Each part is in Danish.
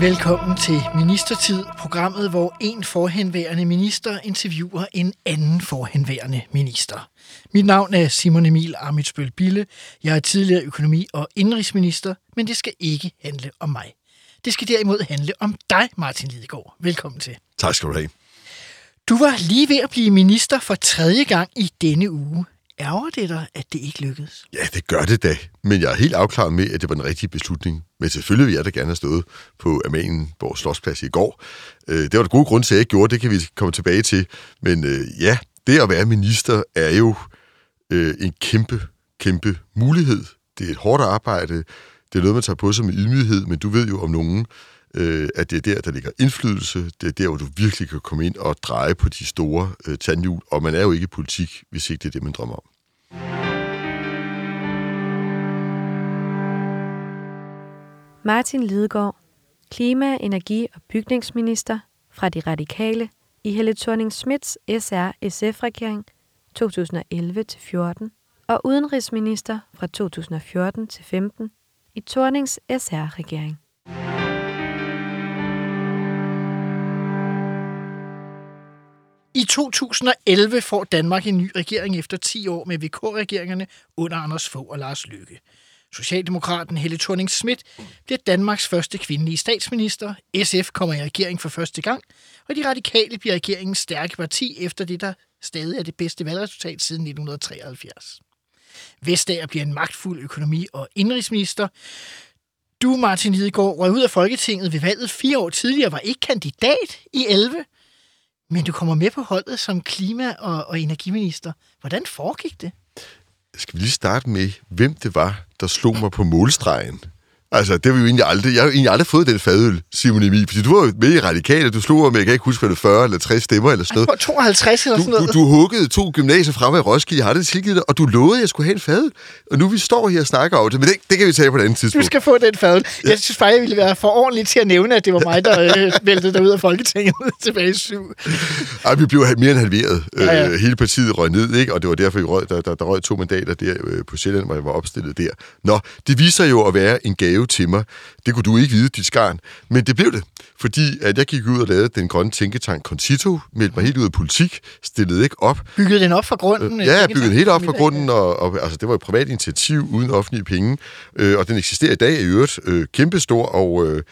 Velkommen til Ministertid, programmet, hvor en forhenværende minister interviewer en anden forhenværende minister. Mit navn er Simon Emil Amitsbøl Bille. Jeg er tidligere økonomi- og indrigsminister, men det skal ikke handle om mig. Det skal derimod handle om dig, Martin Lidegaard. Velkommen til. Tak skal du have. Du var lige ved at blive minister for tredje gang i denne uge. Ærger det dig, at det ikke lykkedes? Ja, det gør det da. Men jeg er helt afklaret med, at det var den rigtige beslutning. Men selvfølgelig vil jeg da gerne have stået på Amalienborg Slottsplads i går. Øh, det var der gode grund til, at jeg ikke gjorde. Det kan vi komme tilbage til. Men øh, ja, det at være minister er jo øh, en kæmpe, kæmpe mulighed. Det er et hårdt arbejde. Det er noget, man tager på sig med ydmyghed, men du ved jo om nogen, øh, at det er der, der ligger indflydelse. Det er der, hvor du virkelig kan komme ind og dreje på de store øh, tandhjul. Og man er jo ikke i politik, hvis ikke det er det, man drømmer om. Martin Lidegaard, klima-, energi- og bygningsminister fra De Radikale i Helle thorning Schmidts SR-SF-regering 2011-14 og udenrigsminister fra 2014 til 15 i Thornings SR-regering. 2011 får Danmark en ny regering efter 10 år med VK-regeringerne under Anders Fogh og Lars Løkke. Socialdemokraten Helle thorning Schmidt bliver Danmarks første kvindelige statsminister. SF kommer i regering for første gang, og de radikale bliver regeringens stærke parti efter det, der stadig er det bedste valgresultat siden 1973. Vestager bliver en magtfuld økonomi- og indrigsminister. Du, Martin Lidegaard, røg ud af Folketinget ved valget fire år tidligere, var ikke kandidat i 11, men du kommer med på holdet som klima- og, og energiminister. Hvordan foregik det? Skal vi lige starte med, hvem det var, der slog mig på målstregen? Altså, det har vi jo egentlig aldrig... Jeg har jo egentlig aldrig fået den fadøl, Simon Emil, fordi du var jo med i Radikale, du slog med, jeg kan ikke huske, hvad det er, 40 eller 60 stemmer eller sådan noget. tror 52 eller sådan Du, noget. du, du huggede to gymnasier frem i Roskilde, jeg har det tilgivet dig, og du lovede, at jeg skulle have en fadøl. Og nu vi står her og snakker over det, men det, det kan vi tage på et andet Du tidspunkt. skal få den fadøl. Jeg synes faktisk, jeg ville være for ordentlig til at nævne, at det var mig, der øh, væltede dig ud af Folketinget tilbage i syv. Ej, vi blev mere end halveret. Ja, Ja, ja. Hele partiet røg ned, ikke? og det var derfor, vi røg, der, der, der røg to mandater der øh, på Sjælland, hvor jeg var opstillet der. Nå, det viser jo at være en gave til mig. Det kunne du ikke vide, dit skarn. Men det blev det, fordi at jeg gik ud og lavede den grønne tænketank Concito, meldte mig helt ud af politik, stillede ikke op. Byggede den op fra grunden? Øh, Ja, jeg byggede den helt op fra grunden, og, og altså, det var et privat initiativ uden offentlige penge, øh, og den eksisterer i dag i øvrigt øh, kæmpestor, og øh,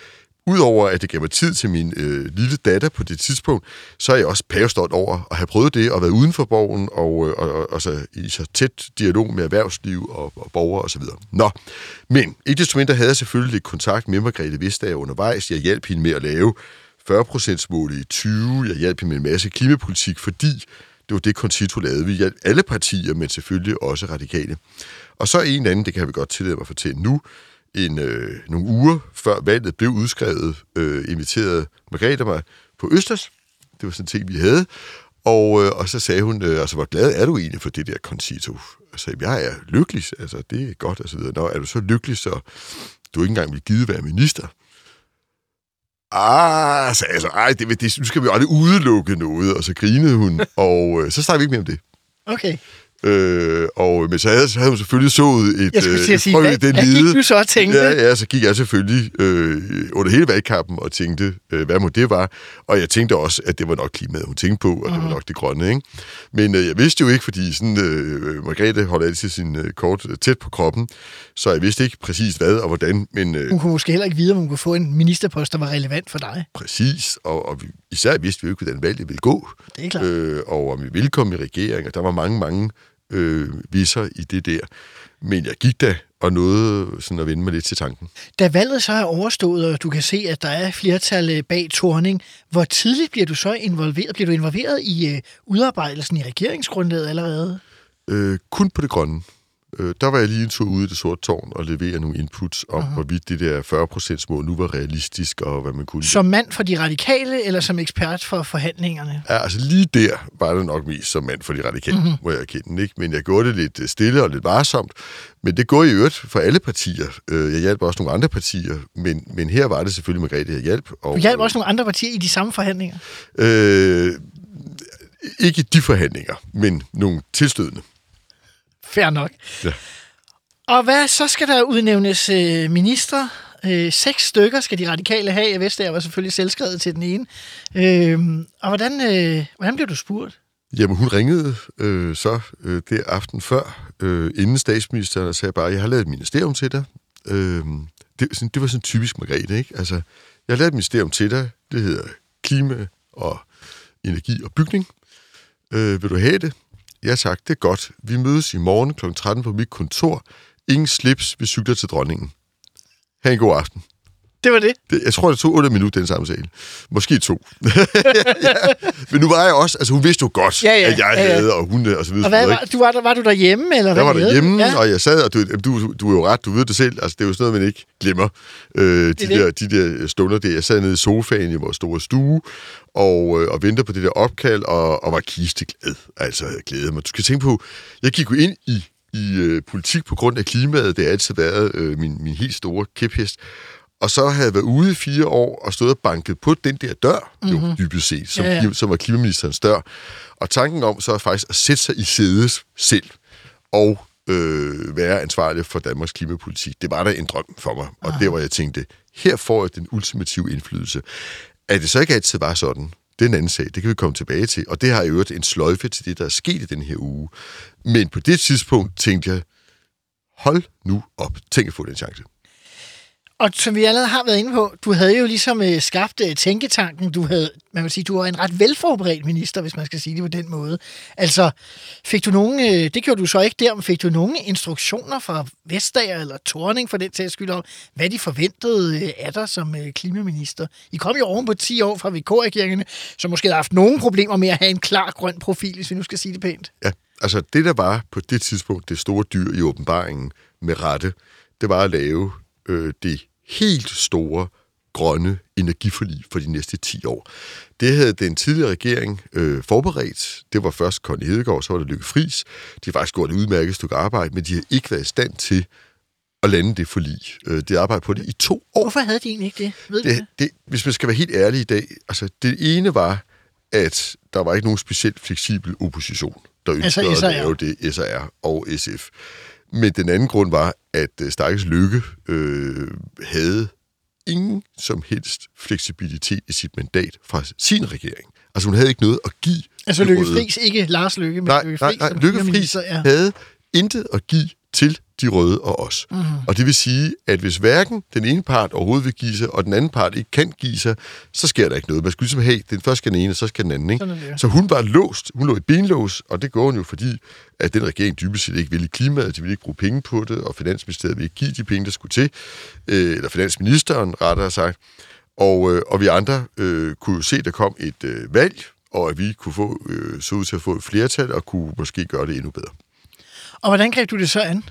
udover at det gav mig tid til min øh, lille datter på det tidspunkt, så er jeg også pavestolt over at have prøvet det, og været uden for borgen, og, øh, og, og, og så, i så tæt dialog med erhvervsliv og, og borgere osv. Nå, men ikke desto mindre havde jeg selvfølgelig lidt kontakt med Margrethe Vestager undervejs. Jeg hjalp hende med at lave 40%-målet i 20. Jeg hjalp hende med en masse klimapolitik, fordi det var det, Concito lavede. Vi hjalp alle partier, men selvfølgelig også radikale. Og så en anden, det kan vi godt tillade mig at fortælle nu, en, øh, nogle uger før valget blev udskrevet, øh, inviterede Margrethe mig på Østers. Det var sådan en ting, vi havde. Og, øh, og så sagde hun, øh, altså, hvor glad er du egentlig for det der Concito? Jeg sagde, jeg er lykkelig, altså, det er godt, og så videre. Nå, er du så lykkelig, så du ikke engang vil give være minister? Ah, så altså, ej, det, det, nu skal vi jo aldrig udelukke noget, og så grinede hun, og øh, så snakkede vi ikke mere om det. Okay. Øh, og, men så havde, så havde hun selvfølgelig sået et, Jeg øh, at sige, frø den hvad lide. gik du så og tænkte? Ja, ja, så gik jeg selvfølgelig øh, under hele valgkampen og tænkte, øh, hvad må det var. Og jeg tænkte også, at det var nok klimaet, hun tænkte på, og det var nok det grønne. Ikke? Men øh, jeg vidste jo ikke, fordi sådan, øh, Margrethe holder altid sin øh, kort øh, tæt på kroppen, så jeg vidste ikke præcis hvad og hvordan, men øh, Hun kunne måske heller ikke vide, om hun kunne få en ministerpost, der var relevant for dig. præcis, og, og især vidste vi jo ikke, hvordan valget ville gå, Det er klart. øh, og om vi ville komme i regering, og der var mange, mange øh, viser i det der. Men jeg gik da og nåede sådan at vende mig lidt til tanken. Da valget så er overstået, og du kan se, at der er flertal øh, bag Torning, hvor tidligt bliver du så involveret? Bliver du involveret i øh, udarbejdelsen i regeringsgrundlaget allerede? Øh, kun på det grønne. Øh, der var jeg lige en tur ude i det sorte tårn og levere nogle inputs om, uh-huh. hvorvidt det der 40% mål nu var realistisk, og hvad man kunne. Som mand for de radikale, eller som ekspert for forhandlingerne? Ja, altså lige der var det nok mest som mand for de radikale, mm-hmm. må jeg erkende. Ikke? Men jeg gjorde det lidt øh, stille og lidt varsomt. Men det går i øvrigt for alle partier. Øh, Jeg hjalp også nogle andre partier, men, men her var det selvfølgelig Margrethe, jeg hjalp. Og, Du hjalp også nogle andre partier i de samme forhandlinger. Øh, ikke de forhandlinger, men nogle tilstødende. Fair nok. Ja. Og hvad, så skal der udnævnes øh, minister. Øh, seks stykker skal de radikale have. Jeg vidste, at jeg var selvfølgelig selvskrevet til den ene. Øh, og hvordan, øh, hvordan blev du spurgt? Jamen, hun ringede øh, så øh, det aften før, øh, inden statsministeren, og sagde bare, jeg har lavet et ministerium til dig. Øh, det, sådan- det var sådan typisk Margrethe, ikke? Altså, jeg har lavet et ministerium til dig. Det hedder klima og energi og bygning. Øh, vil du have det? Ja tak, det er godt. Vi mødes i morgen kl. 13 på mit kontor. Ingen slips, vi cykler til dronningen. Ha' en god aften. Det var det. Det, jeg tror, det tog 8 minutter, den samtale. Måske to. ja. Men nu var jeg også... Altså, hun vidste jo godt, Ja, ja, at jeg ja, ja. havde, og hun... Og så videre. Og hvad, var, du var, der, var du derhjemme? Eller jeg hvad var lavede du? derhjemme, Ja. og jeg sad, og du, du, du er jo ret, du ved det selv, altså det er jo sådan noget, man ikke glemmer, øh, de, det. der, de der stunder der. Jeg sad nede i sofaen i vores store stue, og, øh, og ventede på det der opkald, og, og var kisteglad. Altså, jeg glædede mig. Du skal tænke på, jeg gik jo ind i, i øh, politik på grund af klimaet. Det har altid været øh, min, min helt store kæphest. Og så havde jeg været ude i fire år og stået og banket på den der dør, mm-hmm. jo dybest set, som, Ja, ja, som var klimaministerens dør. Og tanken om så er faktisk at sætte sig i sædet selv og øh, være ansvarlig for Danmarks klimapolitik, det var da en drøm for mig. Og der, hvor jeg tænkte, her får jeg den ultimative indflydelse. At det så ikke altid var sådan, det er en anden sag, det kan vi komme tilbage til. Og det har i øvrigt en sløjfe til det, der er sket i den her uge. Men på det tidspunkt tænkte jeg, hold nu op, tænk at få den chance. Og som vi allerede har været inde på, du havde jo ligesom øh, skabt øh, tænketanken. Du havde, man kan sige, du var en ret velforberedt minister, hvis man skal sige det på den måde. Altså, fik du nogen, øh, det gjorde du så ikke der, men fik du nogen instruktioner fra Vestager eller Torning for den sags skyld om, hvad de forventede øh, af dig som øh, klimaminister? I kom jo oven på 10 år fra VK-regeringerne, som måske har haft nogle problemer med at have en klar grøn profil, hvis vi nu skal sige det pænt. Ja, altså det, der var på det tidspunkt det store dyr i åbenbaringen med rette, det var at lave øh, det helt store grønne energiforlig for de næste 10 år. Det havde den tidligere regering øh, forberedt. Det var først Conny Hedegaard, så var det Lykke Friis. De har faktisk gjort et udmærket stykke arbejde, men de har ikke været i stand til at lande det forlig. Øh, de har arbejdet på det i to år. Hvorfor havde de egentlig ikke det? Ved det? Det, det, hvis man skal være helt ærlig i dag, altså det ene var, at der var ikke nogen specielt fleksibel opposition, der ønskede Altså at lave det, SR og SF. Men den anden grund var, at øh, Stakkels Lykke øh, havde ingen som helst fleksibilitet i sit mandat fra sin regering. Altså hun havde ikke noget at give. Altså Lykke. Friis, ikke Lars Lykke, men Nej, Lykke nej, Friis. nej. som Lykke Friis ja. havde intet at give til de røde og os. Mm-hmm. Og det vil sige, at hvis hverken den ene part overhovedet vil give sig, og den anden part ikke kan give sig, så sker der ikke noget. Man skulle ligesom have, den første skal den ene, og så skal den anden. Ikke? Sådan. Så hun var låst. Hun lå i benlås, og det går hun jo, fordi at den regering dybest set ikke ville klimaet, de ville ikke bruge penge på det, og Finansministeriet ville ikke give de penge, der skulle til, øh, eller Finansministeren rettere sagt. Og, øh, og vi andre øh, kunne jo se, at der kom et øh, valg, og at vi kunne få, øh, så ud til at få et flertal, og kunne måske gøre det endnu bedre. Og hvordan greb du det så an?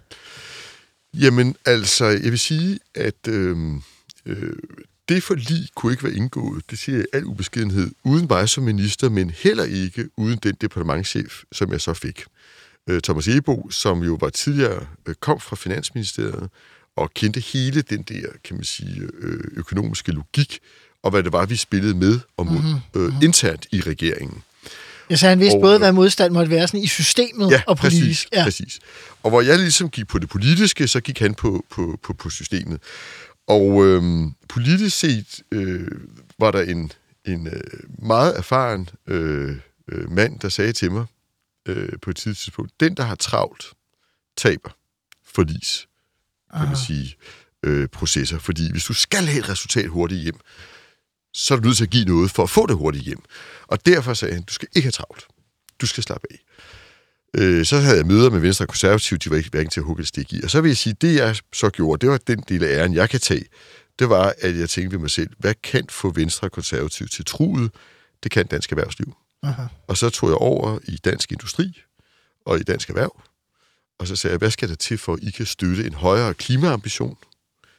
Jamen, altså, jeg vil sige, at øh, øh, det forlig kunne ikke være indgået, det siger jeg al ubeskedenhed, uden mig som minister, men heller ikke uden den departementchef, som jeg så fik. Øh, Thomas Ebo, som jo var tidligere, øh, kom fra Finansministeriet, og kendte hele den der, kan man sige, øh, økonomiske logik, og hvad det var, vi spillede med og mod, mm-hmm. øh, internt i regeringen. Ja, så han vidste Og, både, øh, hvad modstand måtte være sådan i systemet Ja, og politisk. præcis, ja. præcis. Og hvor jeg ligesom gik på det politiske, så gik han på, på, på, på systemet. Og øhm, politisk set øh, var der en, en øh, meget erfaren øh, øh, mand, der sagde til mig øh, på et tidspunkt, den, der har travlt, taber forlis, kan man sige, øh, processer. Fordi hvis du skal have et resultat hurtigt hjem, så er du nødt til at give noget for at få det hurtigt hjem. Og derfor sagde han, du skal ikke have travlt. Du skal slappe af. Øh, så havde jeg møder med Venstre og Konservative, de var ikke hverken til at hugge et stik i. Og så vil jeg sige, det jeg så gjorde, det var den del af æren, jeg kan tage. Det var, at jeg tænkte ved mig selv, hvad kan få Venstre og Konservative til truet? Det kan dansk erhvervsliv. Aha. Og så tog jeg over i dansk industri og i dansk erhverv, Og så sagde jeg, hvad skal der til for, at I kan støtte en højere klimaambition,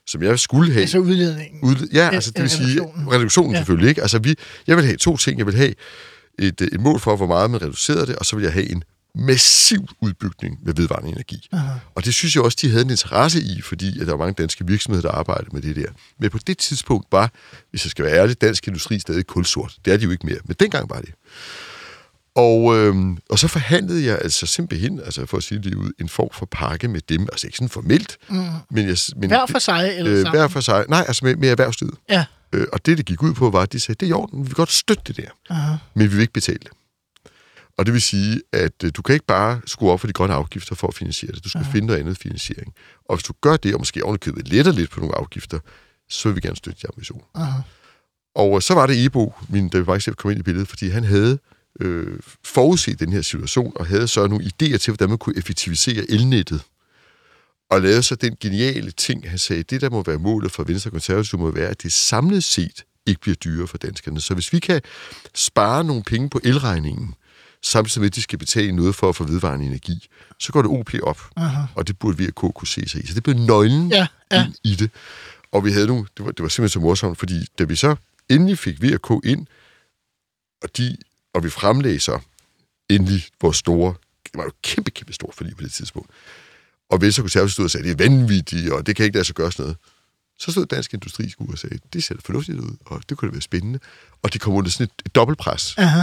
som jeg skulle have? Altså udledningen. Ud, ja, altså det vil sige reduktionen. Ja. selvfølgelig ikke. Altså vi, jeg vil have to ting. Jeg vil have et, øh, et mål for, hvor meget man reducerede det, og så vil jeg have en massiv udbygning med vedvarende energi. Aha. Og det synes jeg også, de havde en interesse i, fordi at der var mange danske virksomheder, der arbejdede med det der. Men på det tidspunkt var, hvis jeg skal være ærlig, dansk industri stadig kulsort. Det er de jo ikke mere, men dengang var det. Og, øhm, og så forhandlede jeg altså simpelthen, altså for at sige det ud, en form for pakke med dem. Altså ikke sådan formelt, Mm. men, jeg, men Hver for sig eller øh, sammen? hver for sig. Nej, altså med, med erhvervslivet. Ja. Øh, og det, det gik ud på, var, at de sagde, det er i orden, vi vil godt støtte det der, Aha. men vi vil ikke betale det. Og det vil sige, at øh, du kan ikke bare skrue op for de grønne afgifter for at finansiere det. Du skal Aha. finde noget andet finansiering. Og hvis du gør det, og måske ovenikøbet letter lidt på nogle afgifter, så vil vi gerne støtte de ambitioner. Aha. Og øh, så var det Ebo, min David kom ind i billedet, fordi han havde øh, forudset den her situation, og havde så nogle idéer til, hvordan man kunne effektivisere elnettet. Og lavede så den geniale ting, han sagde, det der må være målet for Venstre og Konservative, må være, at det samlet set ikke bliver dyrere for danskerne. Så hvis vi kan spare nogle penge på elregningen, samtidig med, at de skal betale noget for at få vedvarende energi, så går det OP op. Aha. Og det burde VK kunne se sig i. Så det blev nøglen Ja, ja. ind i det. Og vi havde nogle, det var, det var simpelthen så morsomt, fordi da vi så endelig fik VK ind, og, de, og vi fremlagde så endelig vores store, det var jo kæmpe, kæmpe stort forlig på det tidspunkt. Og Venstre Konservative stod og sagde, det er vanvittigt, og det kan ikke lade sig gøre sådan noget. Så stod Dansk Industri sgu og sagde, det ser da fornuftigt ud, og det kunne da være spændende. Og det kom under sådan et, et dobbeltpres. Aha.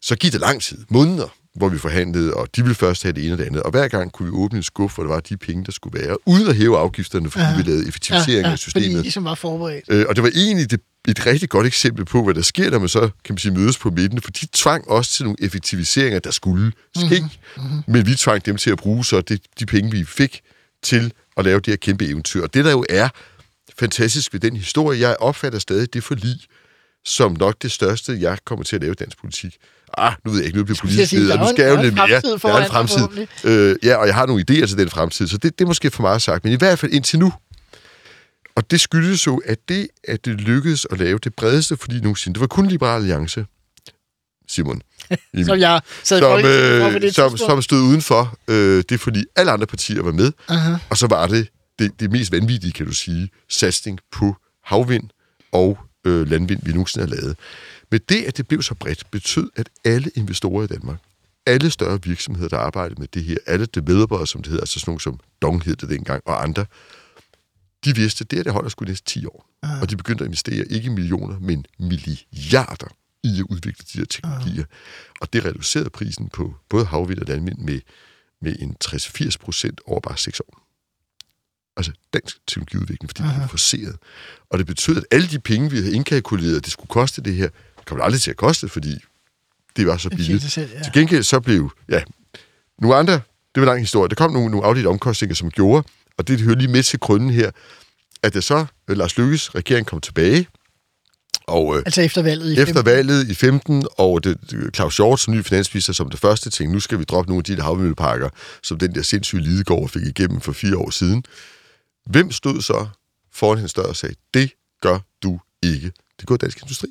Så gik det lang tid, måneder, hvor vi forhandlede, og de ville først have det ene og det andet. Og hver gang kunne vi åbne en skuffe, hvor der var de penge, der skulle være, uden at hæve afgifterne, fordi Ja. vi lavede effektivisering ja, ja, af systemet. Fordi I ligesom var forberedt. Øh, og det var egentlig det, et rigtig godt eksempel på, hvad der sker, når man så kan man sige, mødes på midten, for de tvang også til nogle effektiviseringer, der skulle ske, Mhm, mm-hmm. men vi tvang dem til at bruge så det, de penge, vi fik til at lave det her kæmpe eventyr. Og det, der jo er fantastisk ved den historie, jeg opfatter stadig det forlig, som nok det største, jeg kommer til at lave i dansk politik. Ah, nu ved jeg ikke, nu bliver politisk sige, leder, der er nu skal jeg jo lidt mere. Der er en fremtid. Øh, ja, og jeg har nogle idéer til den fremtid, så det, det er måske for meget sagt, men i hvert fald indtil nu. Og det skyldes jo, at det, at det lykkedes at lave det bredeste forlig nogensinde, det var kun Liberal Alliance, Simon. Emil, Som jeg sad som, øh, det som, som stod udenfor øh, det fordi alle andre partier var med, Aha. og så var det det, det mest vanvittige, kan du sige, satsning på havvind og øh, landvind, vi nogensinde har lavet. Men det, at det blev så bredt, betød, at alle investorer i Danmark, alle større virksomheder, der arbejdede med det her, alle developere, som det hedder, altså sådan nogle som Dong hed det dengang, og andre, de vidste, det her, det holder sgu næste 10 år. Ah. Og de begyndte at investere ikke i millioner, men milliarder i at udvikle de her teknologier. Og det reducerede prisen på både havvind og landvind med, med en 60-80 procent over bare 6 år. Altså dansk teknologiudvikling, fordi det Aha. er forceret. Og det betød, at alle de penge, vi havde indkalkuleret, at det skulle koste det her, det kommer aldrig til at koste, fordi det var så Det billigt. selv, ja. Til gengæld så blev, ja, nogle andre, det var en lang historie, der kom nogle, nogle afledte omkostninger, som gjorde, og det hører lige med til grunden her, at da så øh, Lars Lykkes regering kom tilbage, og øh, Altså efter valget i efter 15. valget i 15, og det, det- Claus Hjort som ny finansminister som det første ting, nu skal vi droppe nogle af de der havvindmølleparker, som den der sindssyge Lidegaard fik igennem for fire år siden. Hvem stod så foran hans dør og sagde, det gør du ikke. Det går dansk industri.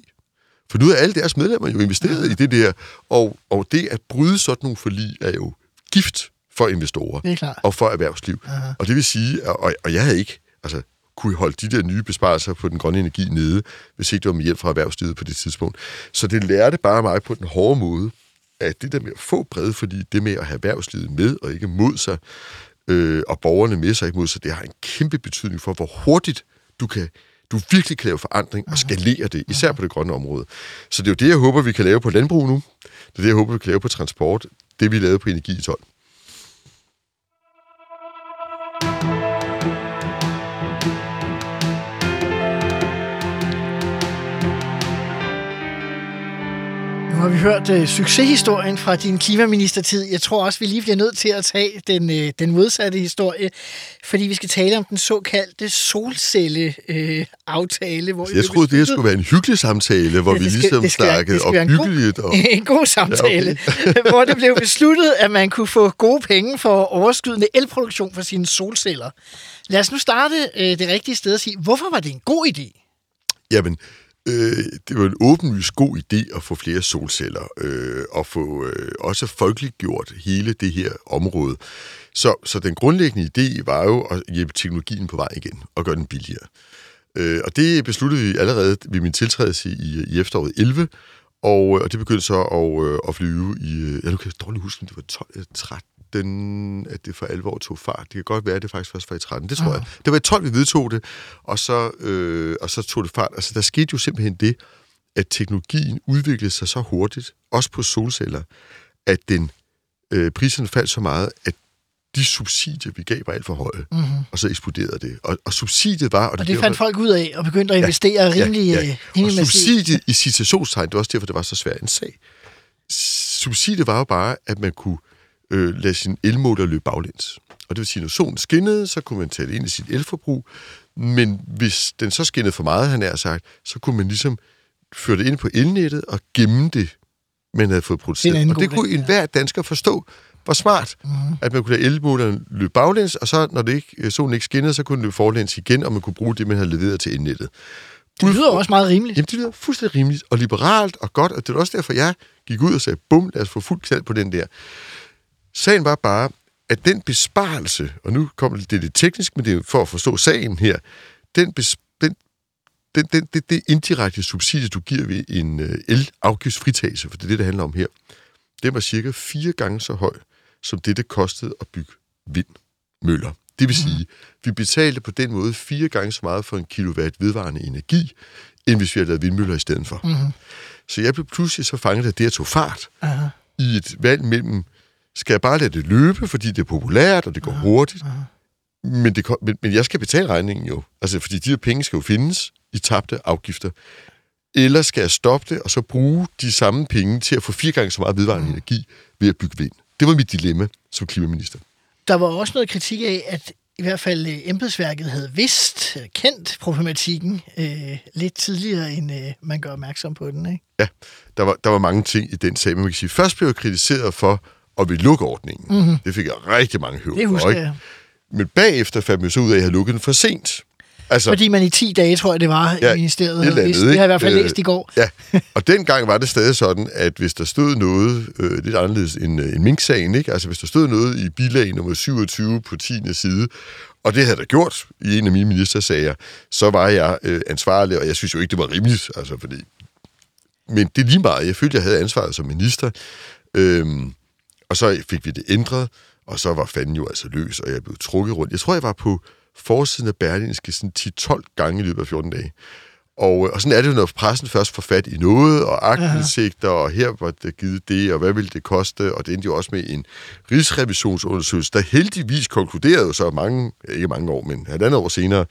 For nu er alle deres medlemmer jo investeret i det der, og, og det at bryde sådan nogle forlig er jo gift for investorer Det er klart. og for erhvervsliv. Aha. Og det vil sige, og, og jeg havde ikke altså, kunne holde de der nye besparelser på den grønne energi nede, hvis ikke det var med hjælp fra erhvervslivet på det tidspunkt. Så det lærte bare mig på den hårde måde, at det der med at få brede, fordi det med at have erhvervslivet med og ikke mod sig, øh, og borgerne med sig ikke mod sig, det har en kæmpe betydning for, hvor hurtigt du kan du virkelig kan lave forandring og skalere det, især på det grønne område. Så det er jo det, jeg håber, vi kan lave på landbrug nu. Det er det, jeg håber, vi kan lave på transport. Det, vi lavede på energi i 12. har vi hørt uh, succeshistorien fra din klimaministertid. Jeg tror også, vi lige bliver nødt til at tage den, uh, den modsatte historie, fordi vi skal tale om den såkaldte solcelle-aftale. hvor I Jeg troede, det her skulle være en hyggelig samtale, hvor Ja, vi skal- ligesom det skal snakkede det skal en god-. Og... en god samtale, Ja, hvor det blev besluttet, at man kunne få gode penge for overskydende elproduktion for sine solceller. Lad os nu starte øh, det rigtige sted og sige, hvorfor var det en god idé? Jamen, Øh, det var en åbenlyst god idé at få flere solceller, øh, og få øh, også folkeligt gjort hele det her område. Så, så den grundlæggende idé var jo at hjælpe teknologien på vej igen, og gøre den billigere. Øh, og det besluttede vi allerede ved min tiltrædelse i, i efteråret 11, og, og det begyndte så at, øh, at flyve i... Øh, jeg kan dårligt huske, det var 12, 13, den, at det for alvor tog fart. Det kan godt være, at det faktisk først var i 13. Det tror ja. jeg. Det var i 12, vi vedtog det, og så, øh, og så tog det fart. Altså, der skete jo simpelthen det, at teknologien udviklede sig så hurtigt, også på solceller, at den, øh, priserne faldt så meget, at de subsidier, vi gav, var alt for høje. Mm-hmm. Og så eksploderede det. Og, og subsidiet var... Og, og det, det fandt folk ud af, og begyndte at investere ja, rimelig... Ja, øh, ja. Og, og subsidiet i citationstegn, det var også derfor, det var så svært en sag. Subsidiet var jo bare, at man kunne øh, lade sin elmåler løbe baglæns. Og det vil sige, når solen skinnede, så kunne man tage det ind i sit elforbrug. Men hvis den så skinnede for meget, han er sagt, så kunne man ligesom føre det ind på elnettet og gemme det, man havde fået er produceret. Og det kunne enhver dansker forstå, hvor smart, mm-hmm. at man kunne lade elmåleren løbe baglæns, og så, når det ikke, solen ikke skinnede, så kunne den løbe forlæns igen, og man kunne bruge det, man havde leveret til elnettet. Det lyder også meget rimeligt. Jamen, det lyder fuldstændig rimeligt og liberalt og godt, og det er også derfor, jeg gik ud og sagde, bum, lad os få fuld knald på den der. Sagen var bare, at den besparelse, og nu kommer det, lidt teknisk, men det er for at forstå sagen her, den, bes, den, den, den, det, det indirekte subsidie, du giver ved en øh, elafgiftsfritagelse, for det er det, det handler om her, det var cirka fire gange så høj, som det, det kostede at bygge vindmøller. Det vil sige, vi betalte på den måde fire gange så meget for en kilowatt vedvarende energi, end hvis vi havde lavet vindmøller i stedet for. Mm-hmm. Så jeg blev pludselig så fanget af det, at tog fart Aha. i et valg mellem, skal jeg bare lade det løbe, fordi det er populært, og det går hurtigt, men, det, men, men jeg skal betale regningen jo. Altså, fordi de her penge skal jo findes i tabte afgifter. Eller skal jeg stoppe det, og så bruge de samme penge til at få fire gange så meget vedvarende energi ved at bygge vind? Det var mit dilemma som klimaminister. Der var også noget kritik af, at i hvert fald øh, embedsværket havde vidst, øh, kendt problematikken øh, lidt tidligere, end øh, man gør opmærksom på den. Ikke? Ja, der var, der var mange ting i den sag, men man kan sige, først blev jeg kritiseret for at ville lukke ordningen. Mm-hmm. Det fik jeg rigtig mange høv Det husker ikke? jeg. Men bagefter fandt man så ud af, at jeg havde lukket den for sent. Altså, Fordi man i 10 dage, tror jeg det var, Ja, i ministeriet et havde eller vidst. andet, Det har jeg i hvert fald Øh, læst i går. Ja, og dengang var det stadig sådan, at hvis der stod noget øh, lidt anderledes end, øh, end Mink-sagen, ikke? altså hvis der stod noget i bilag nummer 27 på 10. side, og det havde der gjort i en af mine ministersager, så var jeg øh, ansvarlig, og jeg synes jo ikke, det var rimeligt, altså fordi... Men det er lige meget. Jeg følte, jeg havde ansvaret som minister, øhm, og så fik vi det ændret, og så var fanden jo altså løs, og jeg blev trukket rundt. Jeg tror, jeg var på forsiden af Berlinske sådan 10-12 gange i løbet af 14 dage. Og, øh, og sådan er det jo, når pressen først får fat i noget, og aktindsigter, og her var det givet det, og hvad ville det koste, og det endte jo også med en rigsrevisionsundersøgelse, der heldigvis konkluderede jo så mange, ikke mange år, men halvandet år senere,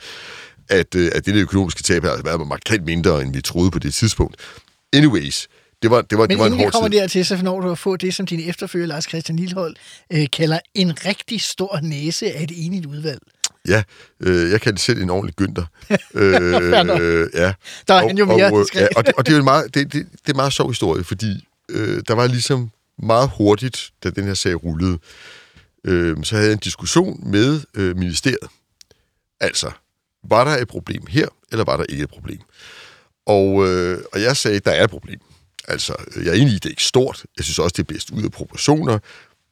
at, øh, at det økonomiske tab har altså været markant mindre, end vi troede på det tidspunkt. Anyways, det var, det var, Men det var en inden vi kommer tid. dertil, så når du at få det, som din efterfølger, Lars Christian Lillehold, øh, kalder en rigtig stor næse af et enigt udvalg. Ja, øh, jeg kan selv en ordentlig gynter. Øh, ja. Der er han jo mere og, og, ja, og, det, og det er en meget, det, det, det er en meget sjov historie, fordi øh, der var ligesom meget hurtigt, da den her sag rullede, øh, så havde jeg en diskussion med øh, ministeriet. Altså, var der et problem her, eller var der ikke et problem? Og, øh, og jeg sagde, der er et problem. Altså, jeg er enig i, at det er ikke stort. Jeg synes også, det er bedst ud af proportioner.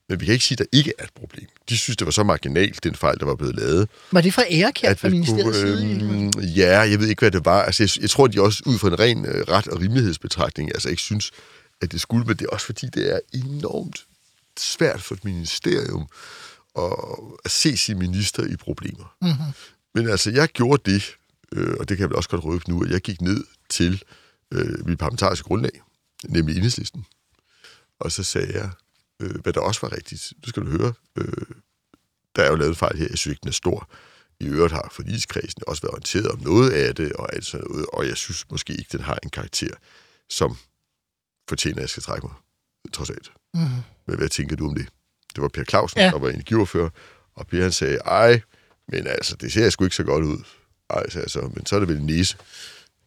Men vi kan ikke sige, at der ikke er et problem. De synes, det var så marginalt, den fejl, der var blevet lavet. Var det fra ærekær fra ministeriets side? virkeligheden? Ja, jeg ved ikke, hvad det var. Altså, jeg, jeg tror, de også ud fra en ren øh, ret- og rimelighedsbetragtning, altså ikke synes, at det skulle, men det er også fordi, det er enormt svært for et ministerium at, at se sin minister i problemer. Mm-hmm. Men altså, jeg gjorde det, øh, og det kan jeg vel også godt røbe nu, at jeg gik ned til øh, mit parlamentariske grundlag, nemlig enhedslisten. Og så sagde jeg, øh, hvad der også var rigtigt. Nu skal du høre, øh, der er jo lavet en fejl her, jeg synes ikke, den er stor. I øvrigt har forligskredsen også været orienteret om noget af det, og alt sådan noget, og jeg synes måske ikke, den har en karakter, som fortjener, at jeg skal trække mig, trods alt. Mhm. Men hvad tænker du om det? Det var Per Clausen, Ja. der var energiordfører, og Per han sagde, ej, men altså, det ser sgu ikke så godt ud. Ej, sagde jeg så, men så er det vel en næse,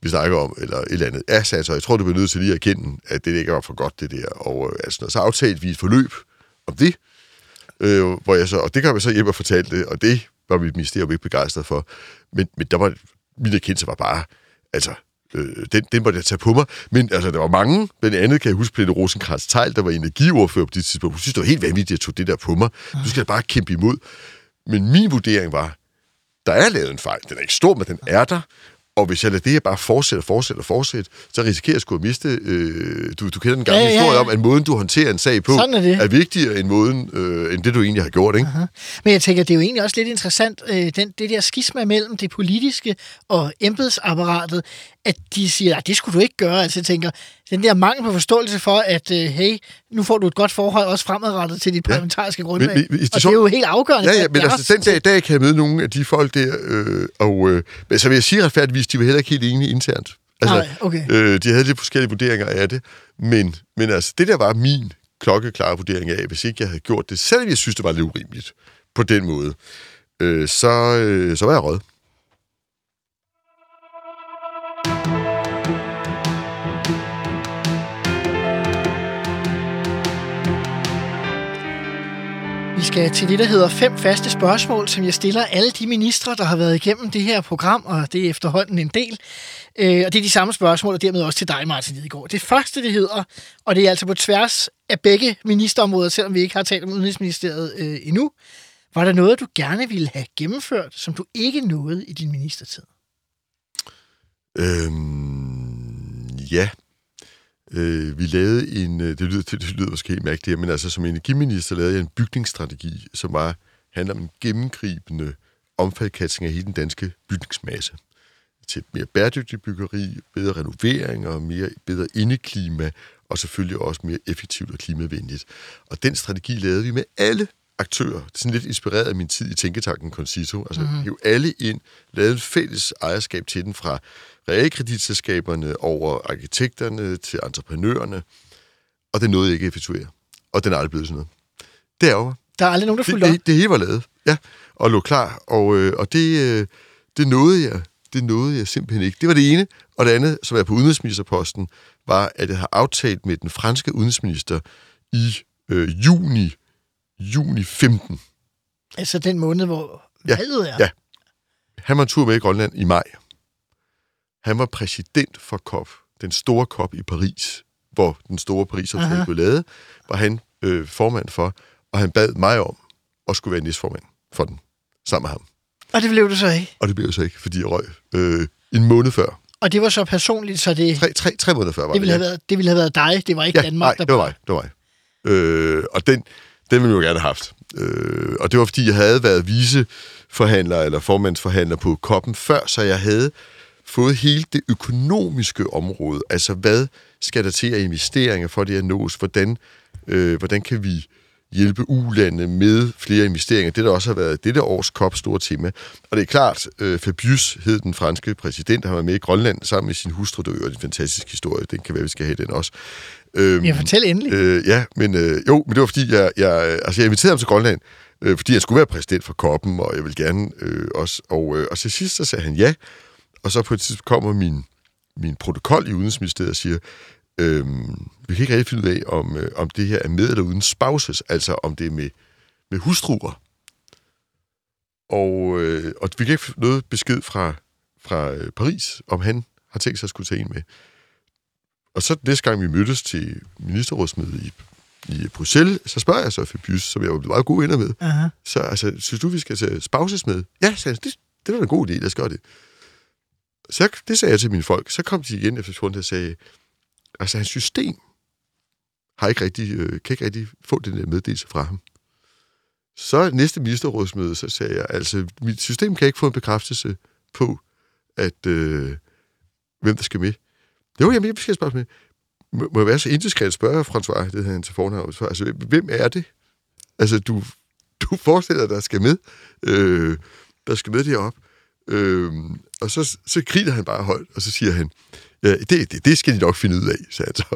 vi snakker om, eller et eller andet. Ja, sagde jeg så, jeg tror, du bliver nødt til lige at erkende, at det ikke var for godt, det der. Og øh, altså, så aftalte vi et forløb om det, øh, hvor jeg så, og det kan jeg så hjem og fortælle det, og det var mit ministerium ikke begejstret for. Men, men der var, min erkendelse var bare, altså, øh, den, den måtte jeg tage på mig. Men altså, der var mange. Blandt andet kan jeg huske Pelle rosenkrantz Tejl, der var energiordfører på det tidspunkt. Hun synes, det var helt vanvittigt, at jeg tog det der på mig. Du skal bare kæmpe imod. Men min vurdering var, der er lavet en fejl. Den er ikke stor, men den er der. Og hvis jeg lader det her bare fortsætte og fortsætte og fortsætte, så risikerer jeg sgu at miste... Øh, du, du kender den gamle Ja, ja, ja, historie om, at måden, du håndterer en sag på, Sådan er det. er vigtigere end, måden, øh, end det, du egentlig har gjort. Ikke? Aha. Men jeg tænker, det er jo egentlig også lidt interessant, øh, den, det der skisma mellem det politiske og embedsapparatet, at de siger, at det skulle du ikke gøre. Altså jeg tænker, den der mangel på forståelse for, at øh, hey, nu får du et godt forhold også fremadrettet til dit parlamentariske grundlag. men hvis det og så- det er jo helt afgørende. Ja, ja, men altså, den dag i dag kan jeg møde nogle af de folk der, øh, og øh, men så vil jeg sige retfærdigvis, de var heller ikke helt enige internt. Altså, Nej, okay. øh, de havde lidt forskellige vurderinger af det, men, men altså, det der var min klokkeklare vurdering af, hvis ikke jeg havde gjort det, selvom jeg synes, det var lidt urimeligt på den måde, øh, så, øh, så var jeg rød. Skal til det, der hedder fem faste spørgsmål, som jeg stiller alle de ministre, der har været igennem det her program, og det er efterhånden en del. Øh, og det er de samme spørgsmål, og dermed også til dig, Martin Lidegaard. Det første, det hedder, og det er altså på tværs af begge ministerområder, selvom vi ikke har talt om Udenrigsministeriet øh, endnu. Var der noget, du gerne ville have gennemført, som du ikke nåede i din ministertid? Øhm, ja. Øh, vi lavede en, øh, det lyder, det, det lyder måske helt mærkeligt, men altså som energiminister lavede jeg en bygningsstrategi, som var, handler om en gennemgribende omfaldkatsning af hele den danske bygningsmasse til mere bæredygtig byggeri, bedre renoveringer, mere, bedre indeklima, og selvfølgelig også mere effektivt og klimavenligt. Og den strategi lavede vi med alle aktører. Det er sådan lidt inspireret af min tid i Tænketanken Concito. Altså, mm-hmm. hiv alle ind, lavede en fælles ejerskab til den fra realkreditselskaberne over arkitekterne til entreprenørerne, og det nåede jeg ikke at effektuere. Og den er aldrig blevet sådan noget. Det er jo Der er aldrig nogen, der det, fulgte op. det, det hele var lavet, ja, og lå klar, og, øh, og det, øh, det nåede jeg. Det nåede jeg simpelthen ikke. Det var det ene. Og det andet, som er på udenrigsministerposten, var, at jeg har aftalt med den franske udenrigsminister i øh, juni, juni 15. Altså den måned, hvor Ja, valget er. ja. Han var en tur med i Grønland i maj. Han var præsident for COP, den store COP i Paris, hvor den store paris blev lavet, var han øh, formand for, og han bad mig om at skulle være næstformand for den, sammen med ham. Og det blev du så ikke. Og det blev jeg så ikke, fordi jeg røg øh, en måned før. Og det var så personligt, så det, Tre, tre, tre måneder før var det, ville ja. have været, det ville have været dig. Det var ikke ja, Danmark, nej, der det var mig. Det var mig. Øh, og den, den ville jeg jo gerne have haft. Øh, og det var, fordi jeg havde været viceforhandler eller formandsforhandler på koppen før, så jeg havde fået hele det økonomiske område. Altså, hvad skal der til af investeringer for det at nås? Hvordan, øh, hvordan kan vi hjælpe ulande med flere investeringer? Det, der også har været dette års COP store tema. Og det er klart, øh, Fabius hed den franske præsident, han var med i Grønland sammen med sin hustru, det var jo en fantastisk historie, den kan være, vi skal have den også. Øhm, Ja, fortæl endelig. Øh, ja, men øh, jo, men det var fordi, jeg, jeg, altså, jeg inviterede ham til Grønland, øh, fordi jeg skulle være præsident for koppen, og jeg ville gerne øh, også. Og, øh, og til sidst så sagde han ja, og så på et tidspunkt kommer min, min protokol i Udenrigsministeriet og siger, øh, vi kan ikke rigtig finde ud af, om, øh, om det her er med eller uden spouses, altså om det er med, med hustruer. Og, øh, og vi kan ikke noget besked fra, fra øh, Paris, om han har tænkt sig at skulle tage en med. Og så næste gang vi mødtes til ministerrådsmøde i, i Bruxelles, så spørger jeg så Fabius, som jeg var meget gode venner med. Aha. Så altså, synes du, vi skal tage spouses med? Ja, sagde han, det, det var da en god idé, lad os gøre det. Så jeg- det sagde jeg til mine folk. Så kom de igen efter 14 og sagde, altså hans system har ikke rigtig, øh, kan ikke rigtig få den der meddelelse fra ham. Så næste ministerrådsmøde, så sagde jeg, altså mit system kan ikke få en bekræftelse på, at øh, hvem der skal med. Jo, jamen, jeg skal spørge med. Må, må jeg være så indiskret at spørge, François, det hedder han til fornavn. Så, Altså, hvem er det? Altså, du, du forestiller dig, der skal med, øh, der skal med derop. Øh, og så, så griner han bare højt, og så siger han, ja, det, det, det skal de nok finde ud af, sagde han så.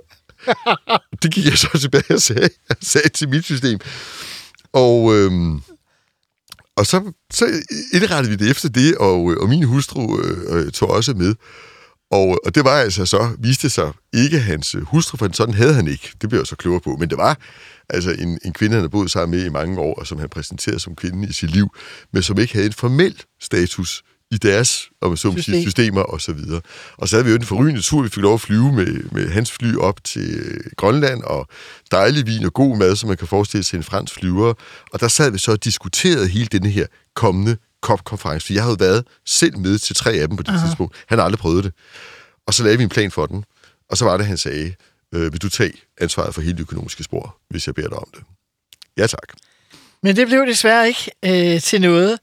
det gik jeg så tilbage og sagde, jeg sagde til mit system. Og, øhm, og så, så indrettede vi det efter det, og, øh, og min hustru øh, øh, tog også med. Og, og det var altså så, viste sig ikke hans hustru, for sådan havde han ikke. Det blev jeg så klogere på. Men det var altså en, en kvinde, han havde boet sammen med i mange år, og som han præsenterede som kvinde i sit liv, men som ikke havde en formel status i deres om jeg så må sige, System. systemer og så videre. Og så havde vi jo en forrygende tur, vi fik lov at flyve med, med hans fly op til øh, Grønland, og dejlig vin og god mad, som man kan forestille sig en fransk flyver. Og der sad vi så og diskuterede hele denne her kommende COP-konference, jeg havde været selv med til tre af dem på det Aha. tidspunkt. Han har aldrig prøvet det. Og så lavede vi en plan for den, og så var det, han sagde, øh, vil du tage ansvaret for hele det økonomiske spor, hvis jeg beder dig om det? Ja tak. Men det blev desværre ikke øh, til noget.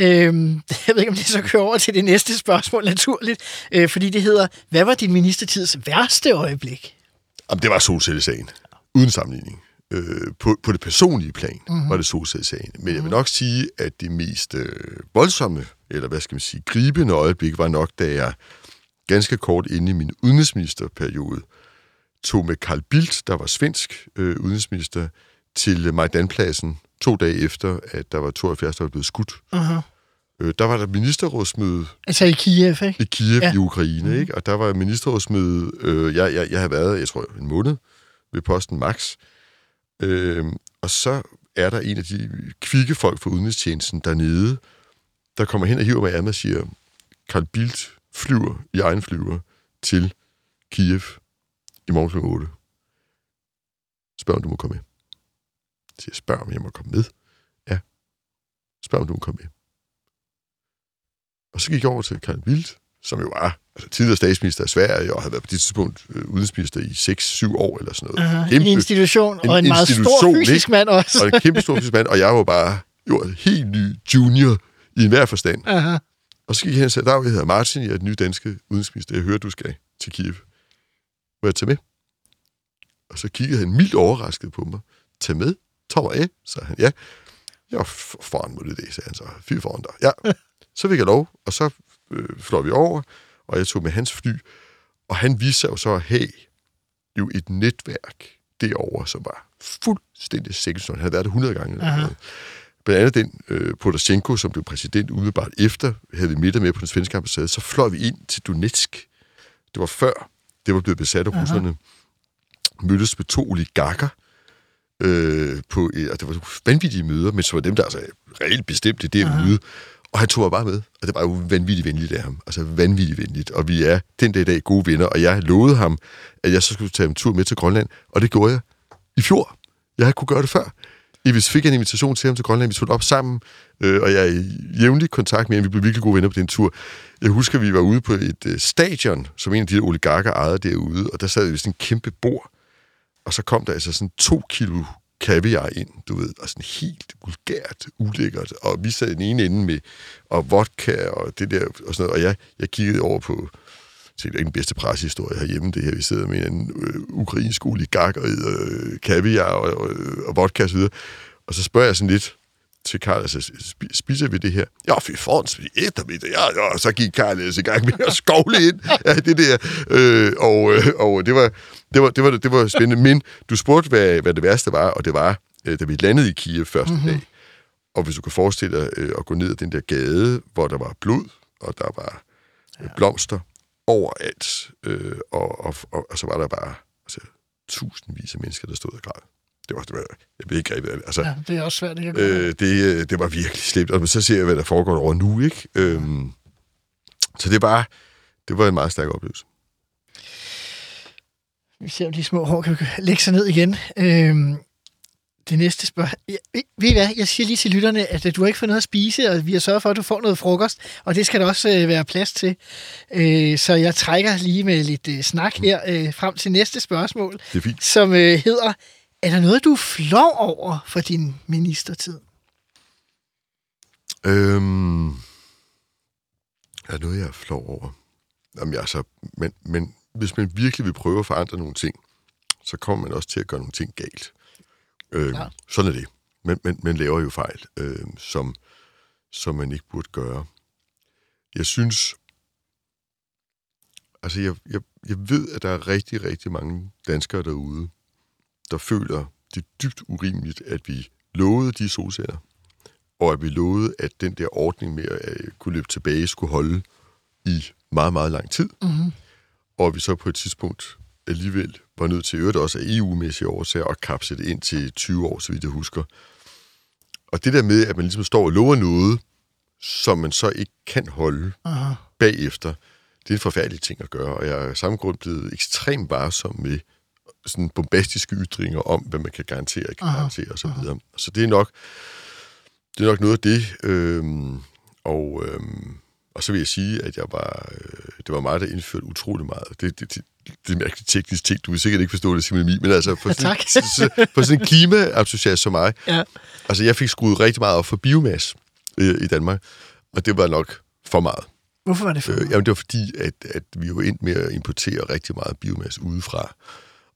Øhm, jeg ved ikke, om det så kører over til det næste spørgsmål, naturligt. Øh, fordi det hedder, hvad var din ministertids værste øjeblik? Jamen, det var solcellesagen. Uden sammenligning. Øh, på, på det personlige plan mm-hmm. var det solcellesagen. Men jeg vil nok sige, at det mest øh, voldsomme, eller hvad skal man sige, gribende øjeblik, var nok, da jeg ganske kort inde i min udenrigsministerperiode tog med Carl Bildt, der var svensk øh, udenrigsminister, til Majdanpladsen to dage efter, at der var 72, der var blevet skudt. Uh-huh. Øh, der var der ministerrådsmøde Altså i Kiev, ikke? i Kiev Ja. i Ukraine, ikke? og der var ministerrådsmøde, øh, jeg, jeg, jeg har været, jeg tror, en måned ved posten Max, øh, og så er der en af de kvikke folk fra udenrigstjenesten dernede, der kommer hen og hiver mig af og siger, Carl Bildt flyver i egen flyver til Kiev i morgen kl. 8. Spørg, om du må komme med. Så jeg spørger, om jeg må komme med. Ja. Spørg, om du må komme med. Og så gik jeg over til Carl Bildt, som jo var altså, tidligere statsminister af Sverige, og havde været på det tidspunkt øh, udenrigsminister i 6-7 år eller sådan noget. Uh-huh. En institution, en og en meget stor fysisk mand også. og en kæmpe stor fysisk mand, og jeg var bare jo en helt ny junior i enhver forstand. Uh-huh. Og så gik jeg hen og sagde, Dag, jeg hedder Martin, jeg er den nye danske udenrigsminister. Jeg hører, du skal til Kiev. Må jeg tage med? Og så kiggede han mildt overrasket på mig. Tag med? Mig af, sagde han. Ja. Jeg foran mod det, sagde han så. Fy foran dig. Ja. Så fik jeg lov, og så øh, fløj vi over, og jeg tog med hans fly. Og han viste sig jo så at have jo et netværk derovre, som var fuldstændig sikkert. Han havde været det 100 gange. eller noget. Blandt andet den øh, Poroshenko, som blev præsident umiddelbart efter, havde vi middag med på den svenske ambassade, så fløj vi ind til Donetsk. Det var før, det var blevet besat af russerne. Mødtes med to oligarker, øh, på, øh, og det var vanvittige møder, men så var dem, der altså reelt bestemte derude. Og han tog mig bare med, og det var jo vanvittigt venligt af ham. Altså vanvittigt venligt. Og vi er den dag i dag gode venner, og jeg lovede ham, at jeg så skulle tage en tur med til Grønland, og det gjorde jeg i fjor. Jeg havde kunne gøre det før. Vi fik en invitation til ham til Grønland, vi tog op sammen, øh, og jeg er i jævnlig kontakt med ham. Vi blev virkelig gode venner på den tur. Jeg husker, vi var ude på et øh, stadion, som en af de oligarker ejede derude, og der sad vi sådan en kæmpe bord, og så kom der altså sådan to kilo kaviar ind, du ved, og sådan helt vulgært, ulækkert, og vi sad den ene ende med, og vodka og det der, og sådan noget, og jeg, jeg kiggede over på, det er ikke den bedste pressehistorie herhjemme, det her, vi sidder med en øh, ukrainsk oligark og øh, kaviar og, og, og vodka og så videre, og så spørger jeg sådan lidt til Karl, altså, spi- spiser vi det her? Ja, fy foran, vi æter vi det, ja, ja, så gik Karl ellers i gang med at skovle ind af det der, øh, og, øh, og det var, det var, det var, det var spændende, men du spurgte, hvad, hvad det værste var, og det var, øh, da vi landede i Kiev første mm-hmm. dag, og hvis du kan forestille dig øh, at gå ned ad den der gade, hvor der var blod, og der var øh, blomster overalt, øh, og, og, og, og så var der bare altså, tusindvis af mennesker, der stod og græd. Det var, det var, jeg blev ikke grebet af det. Altså, Ja, det er også svært ikke at. Øh, det, øh, det var virkelig slemt. Og så ser jeg, hvad der foregår over nu, ikke? Øhm, så det var, det var en meget stærk oplevelse. Vi ser, om de små hår kan lægge sig ned igen. Øhm, det næste spørgsmål. Ja, ved, I hvad? Jeg siger lige til lytterne, at øh, du har ikke fået noget at spise, og vi har sørget for, at du får noget frokost, og det skal der også øh, være plads til. Øh, så jeg trækker lige med lidt øh, snak her øh, frem til næste spørgsmål, som øh, hedder, er der noget, du flov over for din ministertid? Øhm, er der noget, jeg er flov over? Jamen, jeg så, men, men hvis man virkelig vil prøve at forandre nogle ting, så kommer man også til at gøre nogle ting galt. Øhm, Ja. Sådan er det. Men man, man laver jo fejl, øhm, som, som man ikke burde gøre. Jeg synes, altså jeg, jeg, jeg ved, at der er rigtig, rigtig mange danskere derude, der føler det dybt urimeligt, at vi lovede de solceller, og at vi lovede, at den der ordning med at øh, kunne løbe tilbage skulle holde i meget, meget lang tid. Mm-hmm. Og at vi så på et tidspunkt alligevel var nødt til, øvrigt også af EU-mæssige årsager, at kapse det ind til 20 år, så vidt jeg husker. Og det der med, at man ligesom står og lover noget, som man så ikke kan holde Aha. bagefter. Det er en forfærdelig ting at gøre, og jeg er af samme grund blevet ekstremt varsom med sådan bombastiske ytringer om, hvad man kan garantere og ikke kan garantere osv. Så det er nok, det er nok noget af det. Øhm, og, øhm, og så vil jeg sige, at jeg var, øh, det var mig, der indførte utrolig meget. Det, det, det, det er mærkeligt teknisk ting. Du vil sikkert ikke forstå det, Simon men altså for sådan, tak. så- for sådan en klimaentusiast som mig, Ja. altså jeg fik skruet rigtig meget op for biomasse øh, i Danmark, og det var nok for meget. Hvorfor var det for? Øh, jamen, det var fordi, at, at vi jo endte med at importere rigtig meget biomasse udefra.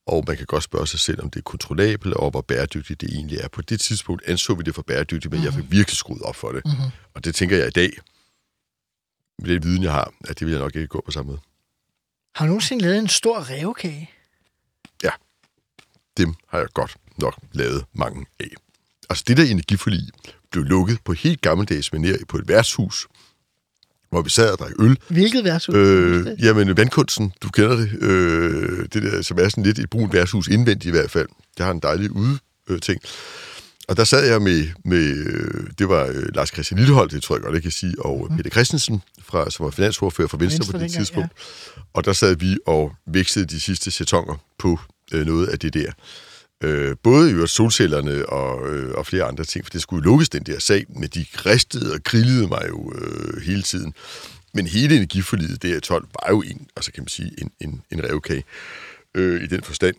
Og man kan godt spørge sig selv, om det er kontrollabelt, og hvor bæredygtigt det egentlig er. På det tidspunkt anså vi det for bæredygtigt, men mm-hmm. jeg fik virkelig skruet op for det. Mm-hmm. Og det tænker jeg i dag, med den viden, jeg har, at det vil jeg nok ikke gå på samme måde. Har du nogensinde lavet en stor revkage? Dem har jeg godt nok lavet mange af. Altså det der energiforlig blev lukket på helt gammeldags manér på et værtshus, hvor vi sad og drak øl, Hvilket værtshus? Øh, jamen, vandkunsten, du kender det. Øh, det der, som er sådan lidt et brunt værtshus, indvendigt i hvert fald. Det har en dejlig ude øh, ting. Og der sad jeg med, med øh, det var øh, Lars Christian Lillehold, det tror jeg godt, jeg kan sige, og mm. Peter Christensen, fra, som var finansordfører for Venstre, Venstre på det dengang, tidspunkt. Og der sad vi og vækstede de sidste sætoner på øh, noget af det der. Øh, både i øvrigt solcellerne og, øh, og flere andre ting, for det skulle jo lukkes, den der sag, men de ristede og grillede mig jo øh, hele tiden. Men hele energiforlidet der i 12 var jo en, altså kan man sige, en, en, en revkage øh, i den forstand,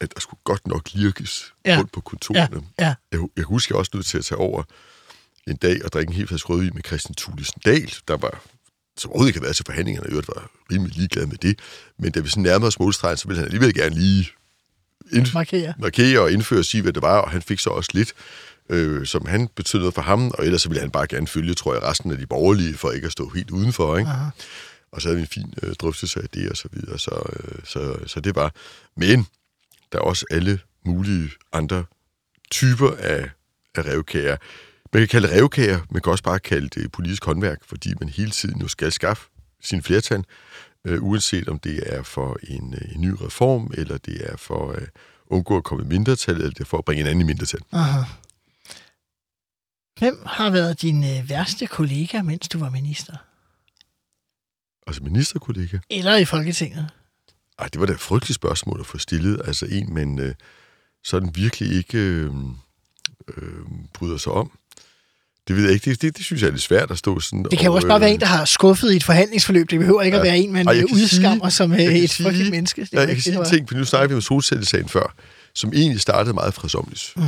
at der skulle godt nok lirkes Ja. rundt på kontorerne. Ja, ja. Jeg, jeg husker også nødt til at tage over en dag og drikke en helt flaske rødvin med Christian Thulesen Dahl, der var som overhovedet ikke havde været til forhandlingerne, og i øvrigt var rimelig ligeglad med det. Men da vi sådan nærmede os målstregen, så ville han alligevel gerne lige ind, Markere. markere og indføre og sige, hvad det var, og han fik så også lidt, øh, som han betød noget for ham, og ellers så ville han bare gerne følge, tror jeg, resten af de borgerlige, for ikke at stå helt udenfor, ikke? Aha. Og så havde vi en fin øh, drøftelse af det, og så videre, så, øh, så, så det var. Men der er også alle mulige andre typer af, af revkager. Man kan kalde det revkager, man kan også bare kalde det politisk håndværk, fordi man hele tiden jo skal skaffe sin flertal, øh, uanset om det er for en, øh, en ny reform, eller det er for at øh, undgå at komme i mindretal, eller det er for at bringe en anden i mindretal. Aha. Hvem har været din øh, værste kollega, mens du var minister? Altså ministerkollega. Eller i Folketinget? Ej, det var da et frygteligt spørgsmål at få stillet. Altså en, man øh, sådan virkelig ikke øh, øh, bryder sig om. Det ved jeg ikke. Det, det, det synes jeg er lidt svært at stå sådan... Det kan jo og, også bare øh, være en, der har skuffet i et forhandlingsforløb. Det behøver ikke ja. at være en, man Ej, øh, udskammer sige- som øh, et frygteligt menneske. Det Ja, jeg kan sige det, en ting, for nu snakkede vi om solcellesagen før, som egentlig startede meget fredsomligt. Mhm.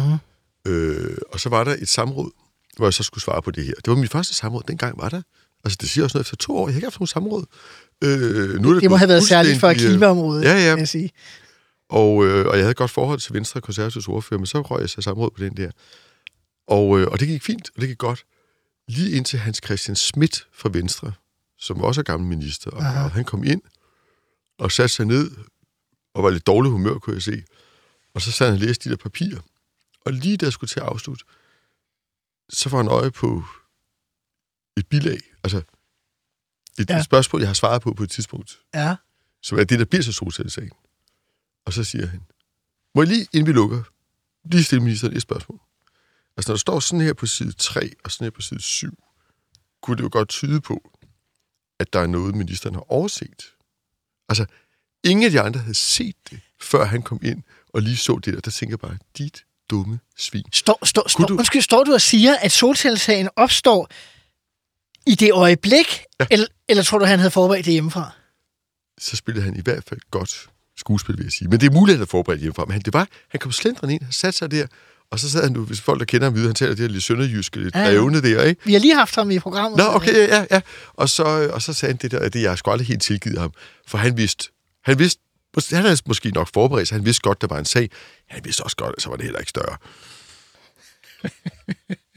Øh, og så var der et samråd, hvor jeg så skulle svare på det her. Det var mit første samråd, dengang var der. Altså, det siger også noget efter to år. Jeg har ikke haft nogen samråd. Øh, nu er Det må gået have været særligt for øh, klimaområdet, Ja, ja. vil jeg sige. Og, øh, og jeg havde et godt forhold til Venstre og konservatives ordfører, men så røg jeg så samråd på den der. Og, øh, og det gik fint, og det gik godt. Lige indtil Hans Christian Schmidt fra Venstre, som også er gammel minister, og, og han kom ind og satte sig ned og var lidt dårlig humør, kunne jeg se. Og så sad han og læste de der papirer. Og lige da jeg skulle til at afslutte, så får han øje på et bilag, altså et, Ja. spørgsmål, jeg har svaret på på et tidspunkt, Ja. som er det, der bliver så solcellesagen. Og så siger han, må jeg lige, inden vi lukker, lige stille ministeren et spørgsmål. Altså, når der står sådan her på side 3 og sådan her på side 7, kunne det jo godt tyde på, at der er noget, ministeren har overset. Altså, ingen af de andre havde set det, før han kom ind og lige så det der. Der tænker jeg bare, dit dumme svin. Står, står, står, du- undskyld, står du og siger, at solcellesagen opstår i det øjeblik, ja. eller, eller tror du, han havde forberedt det hjemmefra? så spillede han i hvert fald godt skuespil, vil jeg sige. Men det er muligt, at han er forberedt hjemmefra. Men han, det var, han kom slendrende ind, han satte sig der, og så sad han nu, hvis folk, der kender ham videre, han taler det her lidt sønderjyske, lidt Ja, ja, der, ikke? Vi har lige haft ham i programmet. Nå, okay, ja, ja, ja. Og så, og så sagde han det der, at det jeg skulle aldrig helt tilgivet ham, for han vidste, han vidste, han havde måske nok forberedt sig, han vidste godt, der var en sag. Han vidste også godt, at så var det heller ikke større.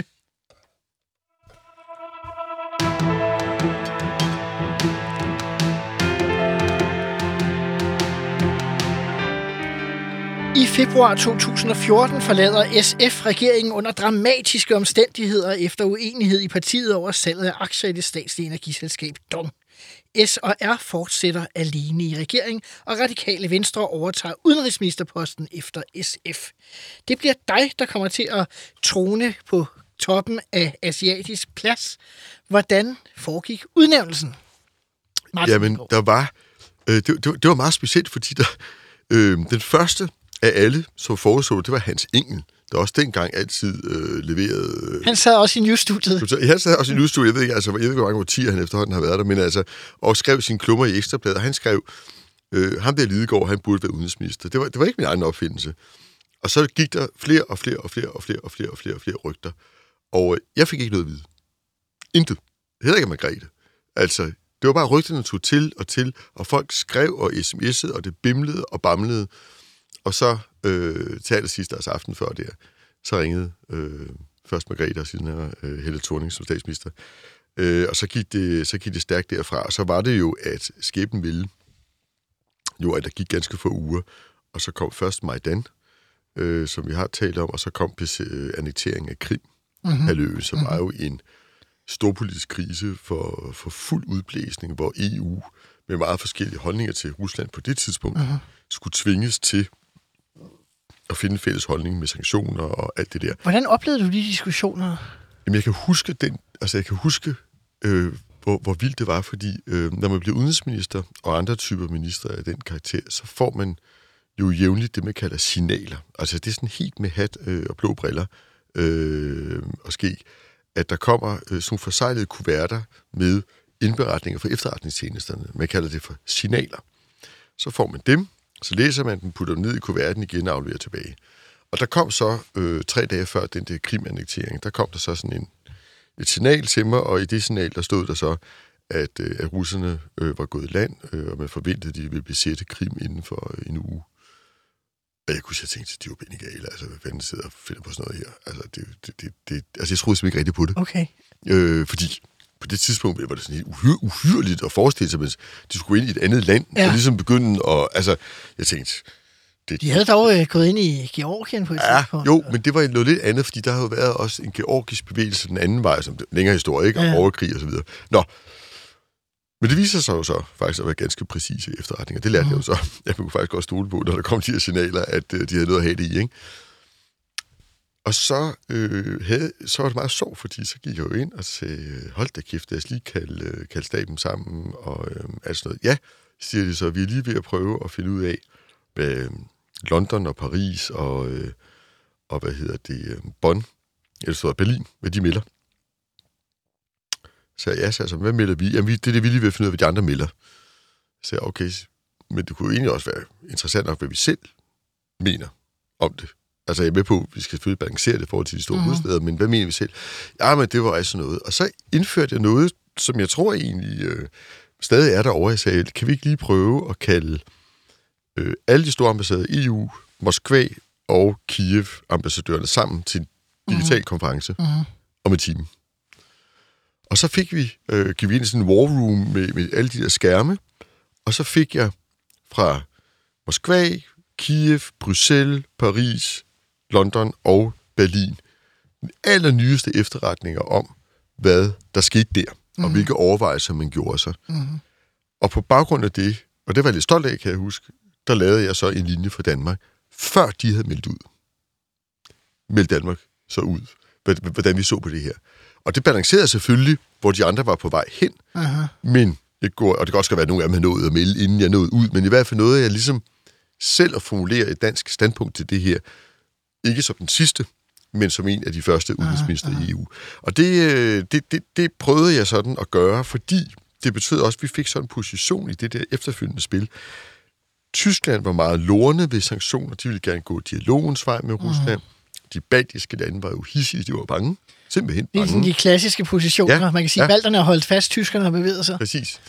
februar 2014 forlader SF regeringen under dramatiske omstændigheder efter uenighed i partiet over salget af aktier i det statslige energiselskab DONG. S og R fortsætter alene i regering, og radikale venstre overtager udenrigsministerposten efter SF. Det bliver dig, der kommer til at trone på toppen af asiatisk plads. Hvordan foregik udnævnelsen? Martin Jamen, der var... Øh, det, det, det var meget specielt, fordi der, øh, den første af alle, som foreså, det var Hans Engel, der også dengang altid øh, leverede... Øh, Han sad også i newsstudiet. Så Han sad også i newsstudiet, jeg ved ikke, altså, jeg ved ikke, hvor mange årtier han efterhånden har været der, men altså, og skrev sine klummer i Ekstrabladet, han skrev, øh, ham der Lidegaard, han burde være udenrigsminister. Det var, det var ikke min egen opfindelse. Og så gik der flere og flere og flere og flere og flere og flere og flere rygter. Og øh, jeg fik ikke noget at vide. Intet. Heller ikke af Margrethe. Altså, det var bare rygterne tog til og til, og folk skrev og sms'ede, og det bimlede og bamlede. Og så øh, til allersidst deres aften før der, så ringede øh, først Margrethe og siden her øh, Helle Thorning som statsminister. Øh, og så gik, det, så gik det stærkt derfra. Og så var det jo, at skæbnen ville jo, at der gik ganske få uger. Og så kom først Majdan, øh, som vi har talt om, og så kom øh, annekteringen af Krim, mm-hmm. halvøen, som mm-hmm. var jo en storpolitisk krise for, for fuld udblæsning, hvor EU med meget forskellige holdninger til Rusland på det tidspunkt uh-huh. skulle tvinges til at finde en fælles holdning med sanktioner og alt det der. Hvordan oplevede du de diskussioner? Jamen, jeg kan huske den, altså jeg kan huske, øh, hvor, hvor vildt det var, fordi øh, når man bliver udenrigsminister og andre typer minister af den karakter, så får man jo jævnligt det, man kalder signaler. Altså det er sådan helt med hat øh, og blå briller øh, og skæg, at der kommer øh, sådan nogle forsejlede kuverter med indberetninger fra efterretningstjenesterne. Man kalder det for signaler. Så får man dem, så læser man dem, putter dem ned i kuverten igen og afleverer tilbage. Og der kom så, øh, tre dage før den der krimannektering, der kom der så sådan en, et signal til mig, og i det signal, der stod der så, at, øh, at russerne øh, var gået i land, øh, og man forventede, at de ville besætte Krim inden for øh, en uge. Og jeg kunne sige, tænkte, de var benegale, altså hvad fanden sidder og finder på sådan noget her? Altså, det, det, det, det, altså jeg troede simpelthen ikke rigtigt på det. Okay. Øh, fordi på det tidspunkt var det sådan uhyr, uhyrligt at forestille sig, at de skulle ind i et andet land, ja. og ligesom begynde at, altså, jeg tænkte, det, de havde dog øh, gået ind i Georgien på et ja, tidspunkt. Jo, men det var noget lidt andet, fordi der har jo været også en georgisk bevægelse den anden vej, som længere historie, ikke? Og ja. overkrig og så videre. Nå, men det viser sig jo så faktisk at være ganske præcise efterretninger. Det lærte mm. jeg jo så. Jeg kunne faktisk godt stole på, når der kom de her signaler, at øh, de havde noget at have det i, ikke? Og så, øh, havde, så var det meget sjovt, fordi så gik jeg jo ind og sagde, hold da kæft, lad os lige kalde, øh, kalde staben sammen, og øh, alt sådan noget. Ja, siger de så, vi er lige ved at prøve at finde ud af, hvad øh, London og Paris og, øh, og hvad hedder det, øh, Bonn, eller så Berlin, hvad de melder. Så jeg sagde så, hvad melder vi? Jamen, det er det, vi lige vil finde ud af, hvad de andre melder. Så jeg, okay, men det kunne jo egentlig også være interessant nok, hvad vi selv mener om det. Altså, jeg er med på, at vi skal selvfølgelig balancere det i forhold til de store mm. hovedsteder, men hvad mener vi selv? Ja, men det var altså noget. Og så indførte jeg noget, som jeg tror egentlig øh, stadig er derovre. Jeg sagde, kan vi ikke lige prøve at kalde øh, alle de store ambassader, EU, Moskva og Kiev-ambassadørerne sammen til en digital mm. konference mm. om en time. Og så fik vi, øh, gik vi ind i sådan en war room med, med alle de der skærme, og så fik jeg fra Moskva, Kiev, Bruxelles, Paris, London og Berlin allernyeste efterretninger om, hvad der skete der, mm. og hvilke overvejelser man gjorde sig. Mm. Og på baggrund af det, og det var jeg lidt stolt af, kan jeg huske, der lavede jeg så en linje for Danmark, før de havde meldt ud. Meldte Danmark så ud, hvordan vi så på det her. Og det balancerede selvfølgelig, hvor de andre var på vej hen. Aha. Men det går, og det kan også være, at nogle af dem har nået at melde, inden jeg nåede ud, men i hvert fald noget, jeg ligesom selv at formulere et dansk standpunkt til det her. Ikke som den sidste, men som en af de første udenrigsminister i EU. Og det, det, det, det prøvede jeg sådan at gøre, fordi det betød også, at vi fik sådan en position i det der efterfølgende spil. Tyskland var meget lorne ved sanktioner. De ville gerne gå dialogens vej med Rusland. Mm. De baltiske lande var jo hissige, de var bange. Simpelthen bange. Det er sådan de klassiske positioner. Ja, Man kan sige, at ja. balterne har holdt fast, tyskerne har bevæget sig. Præcis.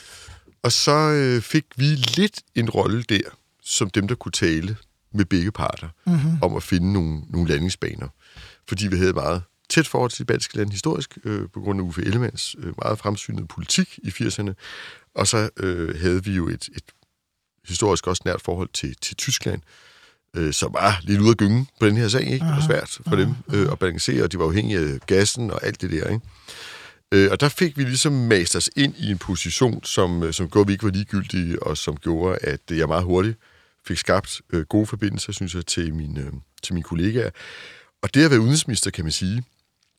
Og så øh, fik vi lidt en rolle der, som dem, der kunne tale med begge parter, mm-hmm. om at finde nogle, nogle landingsbaner. Fordi vi havde meget tæt forhold til de baltiske lande historisk, øh, på grund af Uffe Ellemanns øh, meget fremsynede politik i 80'erne. Og så øh, havde vi jo et, et historisk også nært forhold til, til Tyskland, øh, som var lidt ude af gyngen på den her sag. Ikke? Det var svært for dem øh, at balancere, og de var afhængige af gassen og alt det der. Ikke? Øh, og der fik vi ligesom mast os ind i en position, som, som gjorde, at vi ikke var ligegyldige, og som gjorde, at jeg meget hurtigt fik skabt øh, gode forbindelser, synes jeg, til, mine, øh, til mine kollegaer. Og det at være udenrigsminister, kan man sige,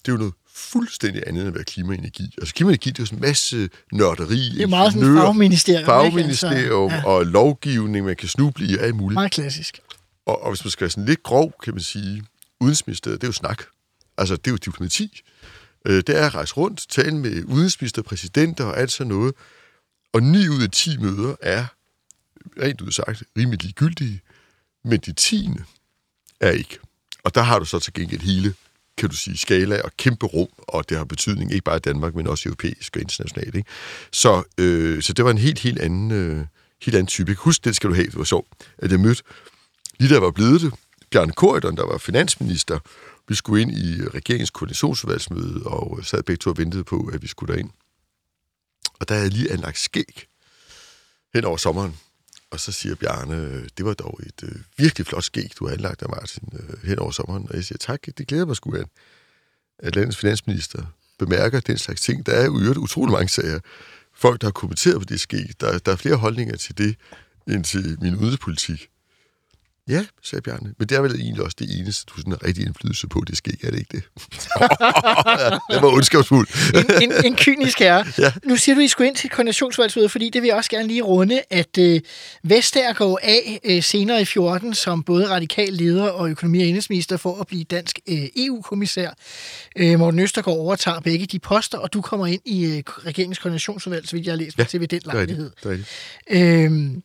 det er jo noget fuldstændig andet end at være klima og energi. Altså klima og energi, det er jo sådan en masse nørderi. Det er meget sådan ingeniører, fagministerium. ikke? Fagministerium Altså, ja. og lovgivning, man kan snuble i og alt muligt. Meget klassisk. Og, og hvis man skal være sådan lidt grov, kan man sige, udenrigsministeriet, det er jo snak. Altså, det er jo diplomati. Øh, det er at rejse rundt, tale med udenrigsminister, præsidenter og alt sådan noget. Og 9 ud af 10 møder er, rent ud sagt, rimelig ligegyldige, men de tiende er ikke. Og der har du så til gengæld hele, kan du sige, skala og kæmpe rum, og det har betydning ikke bare i Danmark, men også europæisk og internationalt. Ikke? Så, øh, så det var en helt, helt anden, øh, helt anden type. Husk, det skal du have, det var sjovt, at jeg mødte, lige der var blevet det, Bjørn Korydon, der var finansminister, vi skulle ind i regeringens koordinationsudvalgsmøde, og sad begge to og ventede på, at vi skulle derind. Og der havde jeg lige anlagt skæg hen over sommeren. Og så siger Bjarne, øh, det var dog et øh, virkelig flot skæg, du har anlagt af Martin øh, hen over sommeren. Og jeg siger, tak, det glæder mig sgu, at, at landets finansminister bemærker den slags ting. Der er jo utrolig mange sager. Folk, der har kommenteret på det skæg. Der, der er flere holdninger til det, end til min udenrigspolitik. Ja, sagde Bjarne, men det er vel egentlig også det eneste, du sådan har rigtig indflydelse på, det skæg, er det ikke det? det var ondskabsfuld. En, en, en kynisk herre. Ja. Nu siger du, I skulle ind til et koordinationsvalgsmøde, fordi det vil jeg også gerne lige runde, at øh, Vestager går af øh, senere i 14 som både radikal leder og økonomi- og indrigsminister for at blive dansk øh, EU-kommissær. Øh, Morten Østergaard overtager begge de poster, og du kommer ind i øh, regeringens koordinationsudvalg, så vidt jeg har læst Ja, til ved den Det lejlighed. Det er rigtigt. Øhm,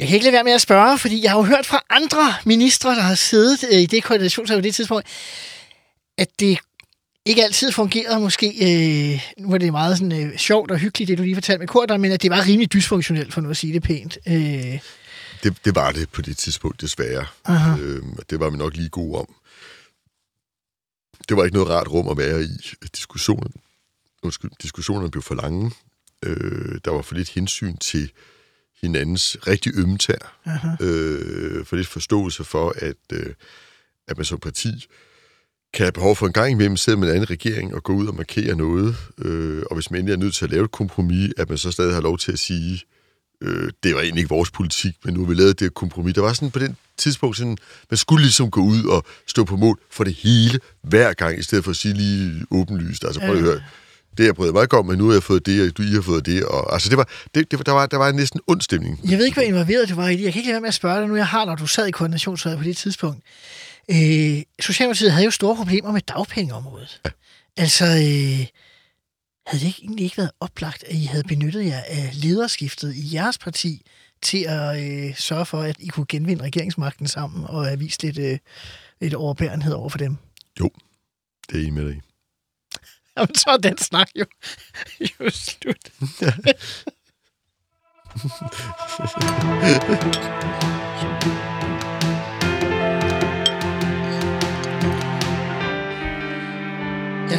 jeg kan ikke lade være med at spørge, fordi jeg har jo hørt fra andre ministre, der har siddet øh, i det koordinationsudvalg på det tidspunkt, at det ikke altid fungerede måske, øh, nu var det meget sådan, øh, sjovt og hyggeligt, det du lige fortalte med Korter, men at det var rimelig dysfunktionelt, for nu at sige det pænt. Øh, Det, det var det på det tidspunkt, desværre. Og det var vi nok lige gode om. Det var ikke noget rart rum at være i. Diskussionen, undskyld, diskussionerne blev for lange. Øh, der var for lidt hensyn til hinandens rigtig ømme tær. Øh, for lidt forståelse for, at, øh, at man som parti kan have behov for en gang imellem sidde med en anden regering og gå ud og markere noget. Øh, og hvis man endelig er nødt til at lave et kompromis, at man så stadig har lov til at sige, øh, det var egentlig ikke vores politik, men nu har vi lavet det kompromis. Der var sådan på den tidspunkt sådan, man skulle ligesom gå ud og stå på mål for det hele hver gang, i stedet for at sige lige åbenlyst. Altså prøv at høre, det jeg bryder mig ikke om, men nu har jeg fået det, og du I har fået det. Og, altså det var, det, det, der, var, der var næsten ond stemning. jeg ved ikke, hvor involveret du var i det. Jeg kan ikke lade være med at spørge dig nu, jeg har, når du sad i koordinationsudvalget på det tidspunkt. Øh, Socialdemokratiet havde jo store problemer med dagpengeområdet. Ja. Altså, øh, havde det ikke, egentlig ikke været oplagt, at I havde benyttet jer af lederskiftet i jeres parti til at øh, sørge for, at I kunne genvinde regeringsmagten sammen og have vist lidt, øh, lidt overbærenhed over for dem? Jo, det er I med dig i. Jamen, så er den snak jo, jo slut.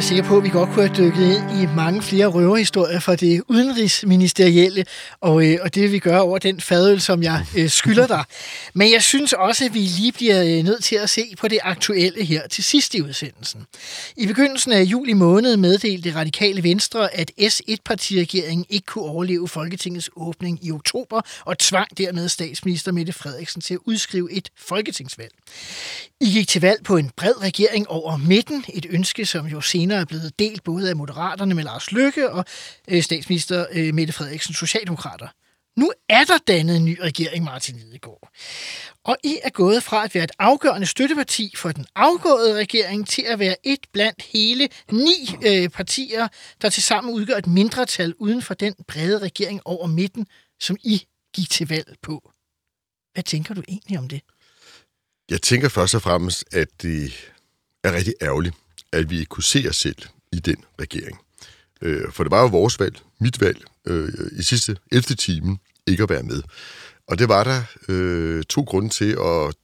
Jeg sikker på, at vi godt kunne have dykket ind i mange flere røverhistorier fra det udenrigsministerielle, og, øh, og det vil vi gøre over den fadøl, som jeg øh, skylder dig. Men jeg synes også, at vi lige bliver øh, nødt til at se på det aktuelle her til sidst i udsendelsen. I begyndelsen af juli måned meddelte det radikale Venstre, at S1-partiregeringen ikke kunne overleve Folketingets åbning i oktober, og tvang dermed statsminister Mette Frederiksen til at udskrive et folketingsvalg. I gik til valg på en bred regering over midten, et ønske, som jo senere er blevet delt både af Moderaterne med Lars Løkke og øh, statsminister øh, Mette Frederiksen Socialdemokrater. Nu er der dannet en ny regering, Martin Lidegaard. Og I er gået fra at være et afgørende støtteparti for den afgåede regering til at være et blandt hele ni øh, partier, der tilsammen udgør et mindretal uden for den brede regering over midten, som I gik til valg på. Hvad tænker du egentlig om det? Jeg tænker først og fremmest, at det er rigtig ærgerligt, at vi ikke kunne se os selv i den regering. Øh, For det var jo vores valg, mit valg, øh, i sidste 11. time ikke at være med. Og det var der øh, to grunde til, og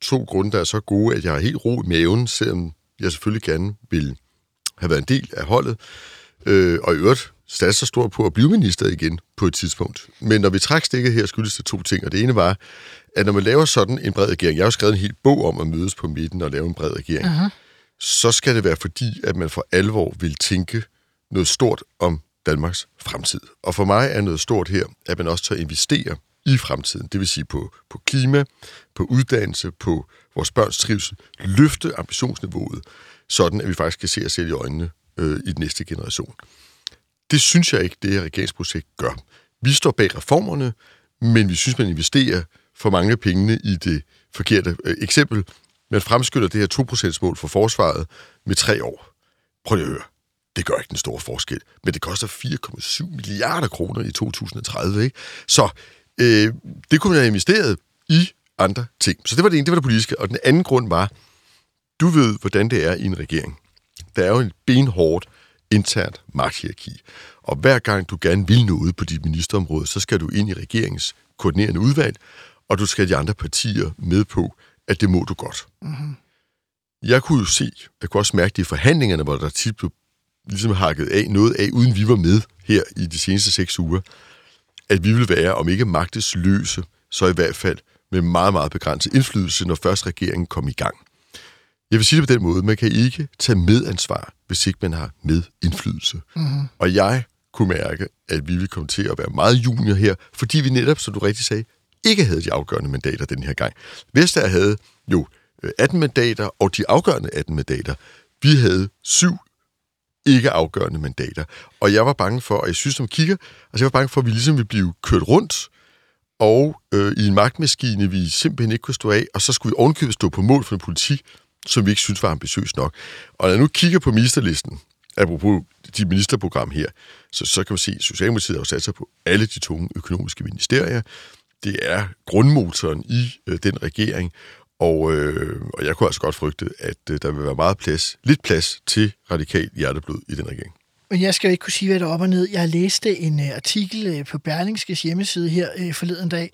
to grunde, der er så gode, at jeg har helt ro i maven, selvom jeg selvfølgelig gerne ville have været en del af holdet. Øh, og i øvrigt stadig så stor på at blive minister igen på et tidspunkt. Men når vi trak stikket her, skyldes det to ting. Og det ene var, at når man laver sådan en bred regering, jeg har jo skrevet en hel bog om at mødes på midten og lave en bred regering, uh-huh så skal det være fordi, at man for alvor vil tænke noget stort om Danmarks fremtid. Og for mig er noget stort her, at man også tør investere i fremtiden. Det vil sige på, på klima, på uddannelse, på vores børns trivsel, løfte ambitionsniveauet. sådan at vi faktisk kan se os selv i øjnene øh, i den næste generation. Det synes jeg ikke, det her regeringsprojekt gør. Vi står bag reformerne, men vi synes, man investerer for mange penge pengene i det forkerte. Øh, eksempel, man fremskynder det her 2%-mål for forsvaret med tre år. Prøv lige at høre. Det gør ikke den store forskel, men det koster 4,7 milliarder kroner i 2030. Ikke? Så øh, det kunne man have investeret i andre ting. Så det var det ene, det var det politiske. Og den anden grund var, du ved, hvordan det er i en regering. Der er jo en benhårdt internt magthierarki. Og hver gang du gerne vil noget på dit ministerområde, så skal du ind i regeringens koordinerende udvalg, og du skal have de andre partier med på, at det må du godt. Mm-hmm. Jeg kunne jo se, jeg kunne også mærke det i forhandlingerne, hvor der tit blev ligesom hakket af noget af, uden vi var med her i de seneste seks uger, at vi ville være, om ikke magtesløse, så i hvert fald med meget, meget begrænset indflydelse, når først regeringen kom i gang. Jeg vil sige det på den måde, man kan ikke tage medansvar, hvis ikke man har medindflydelse. Mm-hmm. Og jeg kunne mærke, at vi ville komme til at være meget junior her, fordi vi netop, som du rigtig sagde, ikke havde de afgørende mandater den her gang. Vestager havde jo øh, 18 mandater, og de afgørende 18 mandater. Vi havde syv ikke afgørende mandater. Og jeg var bange for, og jeg synes, som kigger, altså jeg var bange for, at vi ligesom ville blive kørt rundt, og øh, i en magtmaskine, vi simpelthen ikke kunne stå af, og så skulle vi ovenkøbet stå på mål for en politik, som vi ikke synes var ambitiøs nok. Og når jeg nu kigger på ministerlisten, apropos de ministerprogram her, så, så kan man se, at Socialdemokratiet har sat sig på alle de tunge økonomiske ministerier. Det er grundmotoren i øh, den regering, og, øh, og jeg kunne altså godt frygte, at øh, der vil være meget plads, lidt plads til radikal hjerteblod i den regering. Men jeg skal jo ikke kunne sige, hvad der er op og ned. Jeg læste øh, en uh, artikel uh, på Berlingskes hjemmeside her uh, forleden dag,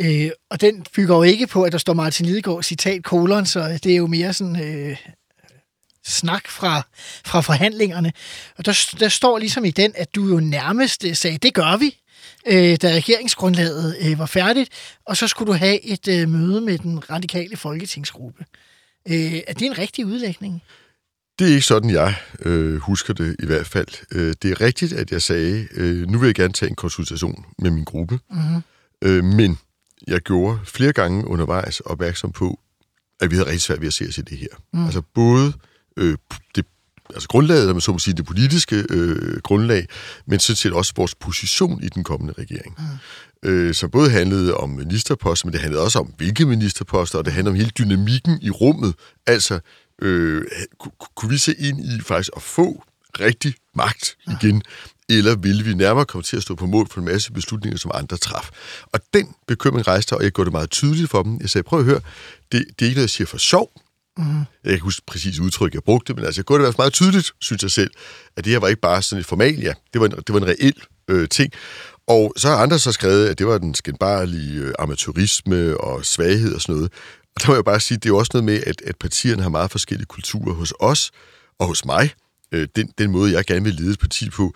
uh, og den bygger jo ikke på, at der står Martin Lidegaard citat kolon, så det er jo mere sådan uh, snak fra, fra forhandlingerne. Og der, der står ligesom i den, at du jo nærmest uh, sagde, det gør vi, uh, da regeringsgrundlaget uh, var færdigt, og så skulle du have et uh, møde med den radikale folketingsgruppe. Uh, er det en rigtig udlægning? Det er ikke sådan, jeg øh, husker det i hvert fald. Øh, det er rigtigt, at jeg sagde, øh, nu vil jeg gerne tage en konsultation med min gruppe. Mm-hmm. Øh, men jeg gjorde flere gange undervejs opmærksom på, at vi havde rigtig svært ved at se os i det her. Mm. Altså både øh, det altså grundlaget, man så må sige, det politiske øh, grundlag, men sådan set også vores position i den kommende regering. Mm. Øh, som både handlede om ministerposter, men det handlede også om, hvilke ministerposter, og det handlede om hele dynamikken i rummet. Altså, øh, kunne vi se ind i faktisk at få rigtig magt igen, eller ville vi nærmere komme til at stå på mål for en masse beslutninger, som andre traf? Og den bekymring rejste, og jeg gjorde det meget tydeligt for dem. Jeg sagde, prøv at høre, det, det er ikke noget, jeg siger for sjov. Mm. Jeg kan huske præcis udtryk, jeg brugte, men altså, jeg kunne det i hvert fald meget tydeligt, synes jeg selv, at det her var ikke bare sådan et formalia, det var en, det var en reel øh, ting. Og så har andre så skrevet, at det var den skændbarlige øh, amatørisme og svaghed og sådan noget. Og der må jeg bare sige, det er jo også noget med, at, at partierne har meget forskellige kulturer hos os og hos mig. Øh, den, den måde, jeg gerne vil lede et parti på,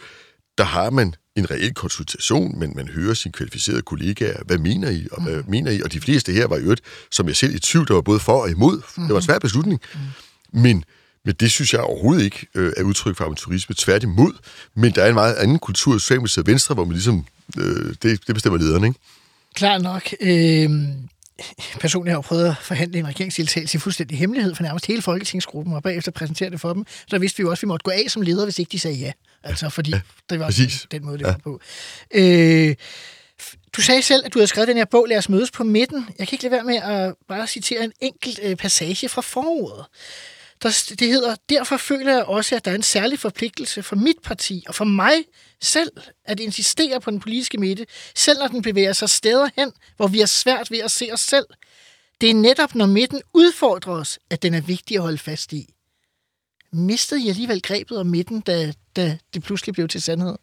der har man en reel konsultation, men man hører sine kvalificerede kollegaer, hvad mener I, og hvad mm. mener I? Og de fleste her var i øvrigt, som jeg selv i tvivl, der var både for og imod. Mm. Det var en svær beslutning. Mm. Men, men det synes jeg overhovedet ikke øh, er udtryk for amatørisme. Tværtimod. Men der er en meget anden kultur i Socialdemokratiet og Venstre, hvor man ligesom, øh, det, det bestemmer lederen, ikke? Klar nok. Øh, personligt har jeg prøvet at forhandle en regeringsdeltagelse i fuldstændig hemmelighed for nærmest hele folketingsgruppen, og bagefter præsentere det for dem. Så vidste vi jo også, at vi måtte gå af som leder, hvis ikke de sagde ja. Altså, fordi det var præcis. den måde, det ja. var på. Øh, du sagde selv, at du havde skrevet den her bog, Lad os mødes på midten. Jeg kan ikke lade være med at bare citere en enkelt øh, passage fra foråret. Der, det hedder, derfor føler jeg også, at der er en særlig forpligtelse for mit parti og for mig selv at insistere på den politiske midte, selv når den bevæger sig steder hen, hvor vi er svært ved at se os selv. Det er netop, når midten udfordrer os, at den er vigtig at holde fast i. Mistede I alligevel grebet om midten, da, da det pludselig blev til sandhed?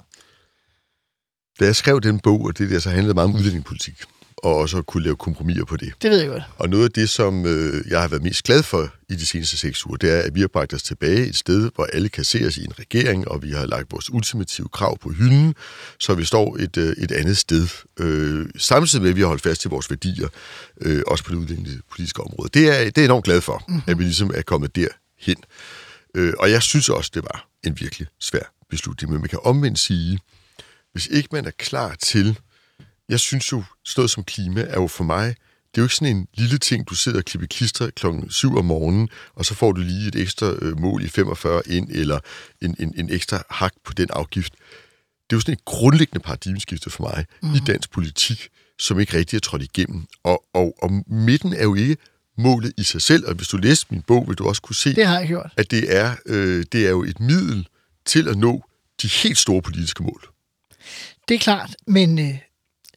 Da jeg skrev den bog, og det der så handlede meget om udlændingepolitik, og også at kunne lave kompromiser på det. Det ved jeg godt. Og noget af det, som øh, jeg har været mest glad for i de seneste seks uger, det er, at vi har bragt os tilbage et sted, hvor alle kan se os i en regering, og vi har lagt vores ultimative krav på hylden, så vi står et, øh, et andet sted. Øh, samtidig med, at vi har holdt fast til vores værdier, øh, også på det udlændingepolitiske område. Det er, det er jeg enormt glad for, mm-hmm. at vi ligesom er kommet derhen. Øh, og jeg synes også, det var en virkelig svær beslutning. Men man kan omvendt sige, hvis ikke man er klar til jeg synes jo, sådan som klima er jo for mig det er jo ikke sådan en lille ting, du sidder og klipper klister klokken 7 om morgenen, og så får du lige et ekstra øh, mål i 45 ind, eller en, en, en ekstra hak på den afgift. Det er jo sådan et grundlæggende paradigmeskifte for mig mm. i dansk politik, som ikke rigtig er trådt igennem. Og, og, og midten er jo ikke målet i sig selv, og hvis du læser min bog, vil du også kunne se, Det har jeg gjort. at det er, øh, det er jo et middel til at nå de helt store politiske mål. Det er klart, men øh,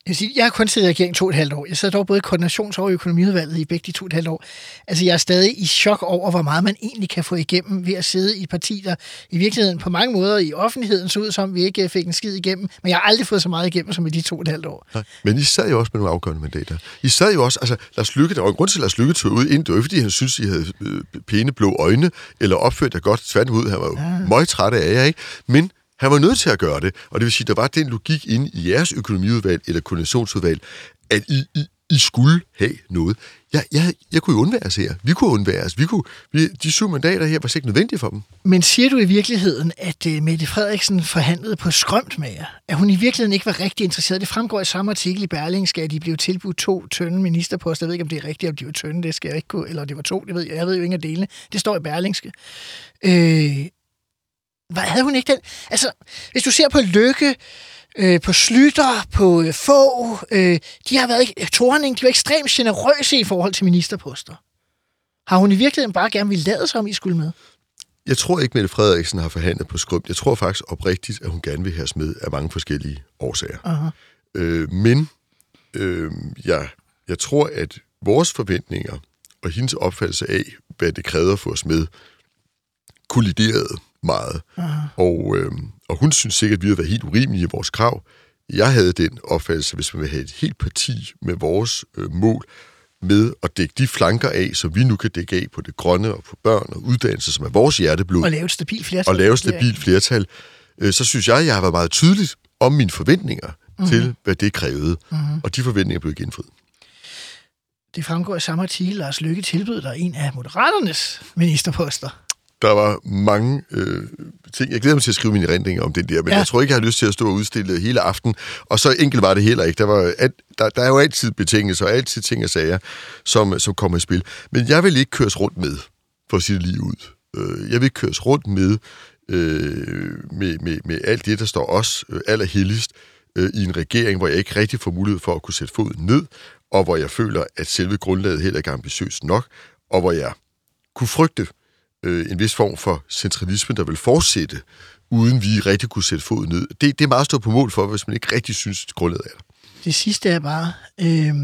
jeg, vil sige, jeg har kun siddet i regeringen to og et halvt år. Jeg sad dog både i koordinations- og økonomiudvalget i begge de to og et halvt år. Altså, jeg er stadig i chok over, hvor meget man egentlig kan få igennem ved at sidde i et parti, der i virkeligheden på mange måder i offentligheden så ud som, vi ikke øh, fik en skid igennem. Men jeg har aldrig fået så meget igennem som i de to og et halvt år. Nej. Men I sad jo også med nogle afgørende mandater. I sad jo også, altså Lars Lykke, der var en grund til, at Lars Lykke tog ud ind, det var fordi han synes, I havde øh, pæne blå øjne, eller opført jer godt, tværtimod, han var jo ja. meget træt af jer, ikke? Men han var nødt til at gøre det, og det vil sige, der var den logik inde i jeres økonomiudvalg eller koordinationsudvalg, at I, I, I skulle have noget. Jeg, jeg, jeg kunne jo undværes her. Vi kunne undværes. Vi kunne, vi, de syv mandater her var slet ikke nødvendige for dem. Men siger du i virkeligheden, at uh, Mette Frederiksen forhandlede på skrømt med jer? At hun i virkeligheden ikke var rigtig interesseret? Det fremgår i samme artikel i Berlingske, at de blev tilbudt to tynde ministerposter. Jeg ved ikke, om det er rigtigt, om de var tynde, det skal jeg ikke kunne, eller det var to, det ved jeg. Jeg ved jo ingen af delene. Det står i Berlingske. Øh, havde hun ikke den? Altså, hvis du ser på Lykke, øh, på Slytter, på øh, Få, øh, de har været, ikke- Thorning, de var ekstremt generøse i forhold til ministerposter. Har hun i virkeligheden bare gerne ville lade sig om, I skulle med? Jeg tror ikke, Mette Frederiksen har forhandlet på skrømt. Jeg tror faktisk oprigtigt, at hun gerne vil have med af mange forskellige årsager. Aha. Øh, men øh, jeg, jeg tror, at vores forventninger og hendes opfattelse af, hvad det krævede at få os med, kolliderede meget. Aha. Og, øh, og hun synes sikkert, at vi har været helt urimelige i vores krav. Jeg havde den opfattelse, hvis man vil have et helt parti med vores øh, mål, med at dække de flanker af, som vi nu kan dække af på det grønne og på børn og uddannelse, som er vores hjerteblod Og lave et stabilt flertal. og lave stabilt flertal, øh, så synes jeg, jeg har været meget tydeligt om mine forventninger mm-hmm. til, hvad det krævede. Mm-hmm. Og de forventninger blev genfriet. Det fremgår i samme artikel, Lars Lykke tilbød dig en af Moderaternes ministerposter. Der var mange øh, ting. Jeg glæder mig til at skrive mine erindringer om den der, men Ja. jeg tror ikke, jeg har lyst til at stå og udstille hele aften. Og så enkelt var det heller ikke. Der, var, at, der, der er jo altid betingelser, og altid ting og sager, som, som kommer i spil. Men jeg vil ikke køres rundt med, for det lige ud. Øh, jeg vil ikke køres rundt med, øh, med, med, med alt det, der står os øh, allerhelligst øh, i en regering, hvor jeg ikke rigtig får mulighed for at kunne sætte foden ned, og hvor jeg føler, at selve grundlaget heller ikke er ambitiøst nok, og hvor jeg kunne frygte øh, en vis form for centralisme, der vil fortsætte, uden vi rigtig kunne sætte foden ned. Det, det er meget at stå på mål for, hvis man ikke rigtig synes, at grundlaget er der. Det sidste er bare, øh,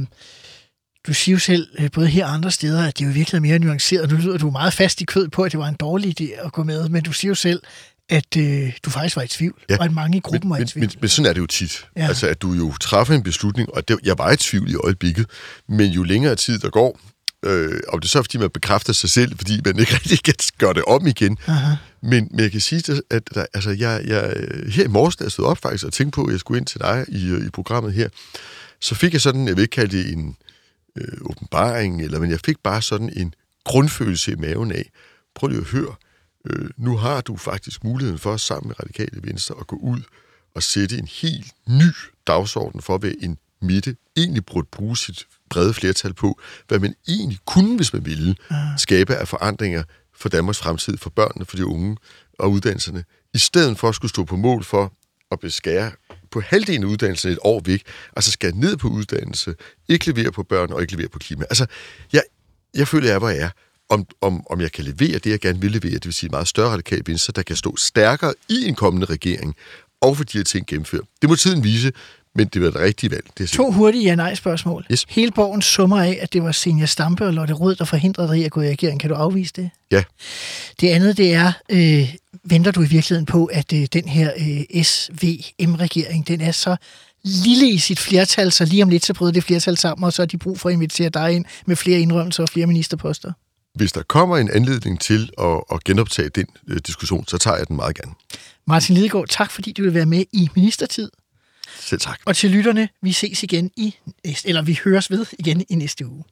du siger jo selv, øh, både her og andre steder, at det jo virkelig er mere nuanceret. Nu lyder du meget fast i kød på, at det var en dårlig idé at gå med, men du siger jo selv, at øh, du faktisk var i tvivl, ja. og at mange i gruppen men, var i tvivl. men, men sådan er det jo tit. Ja. Altså, at du jo træffer en beslutning, og det, jeg var i tvivl i øjeblikket, men jo længere tid der går, øh, og det er så, fordi man bekræfter sig selv, fordi man ikke rigtig kan gøre det om igen. Aha. Men, men jeg kan sige, at der, altså, jeg, jeg, her i morges, da jeg stod op faktisk og tænkte på, at jeg skulle ind til dig i, øh, i programmet her, så fik jeg sådan, jeg vil ikke kalde det en øh, åbenbaring, eller, men jeg fik bare sådan en grundfølelse i maven af, prøv lige at høre, øh, nu har du faktisk muligheden for sammen med Radikale Venstre at gå ud og sætte en helt ny dagsorden for, hvad en midte egentlig burde bruge sit brede flertal på, hvad man egentlig kunne, hvis man ville, skabe af forandringer for Danmarks fremtid, for børnene, for de unge og uddannelserne, i stedet for at skulle stå på mål for at beskære på halvdelen af uddannelsen et år væk, altså skære ned på uddannelse, ikke levere på børn og ikke levere på klima. Altså, jeg, jeg føler, jeg er, hvor jeg er. Om, om, om jeg kan levere det, jeg gerne vil levere, det vil sige et meget større radikalt venstre, der kan stå stærkere i en kommende regering, og få de her ting gennemført. Det må tiden vise, men det var det rigtige valg. Det er To hurtige ja-nej-spørgsmål. Yes. Hele borgen summer af, at det var Senja Stampe og Lotte Rød, der forhindrede dig i at gå i regering. Kan du afvise det? Ja. Det andet, det er, øh, venter du i virkeligheden på, at øh, den her øh, SVM-regering, den er så lille i sit flertal, så lige om lidt så bryder det flertal sammen, og så har de brug for at invitere dig ind med flere indrømmelser og flere ministerposter. Hvis der kommer en anledning til at, at genoptage den øh, diskussion, så tager jeg den meget gerne. Martin Lidegaard, tak fordi du vil være med i ministertid. Selv tak. Og til lytterne, vi ses igen i næste, eller vi høres ved igen i næste uge.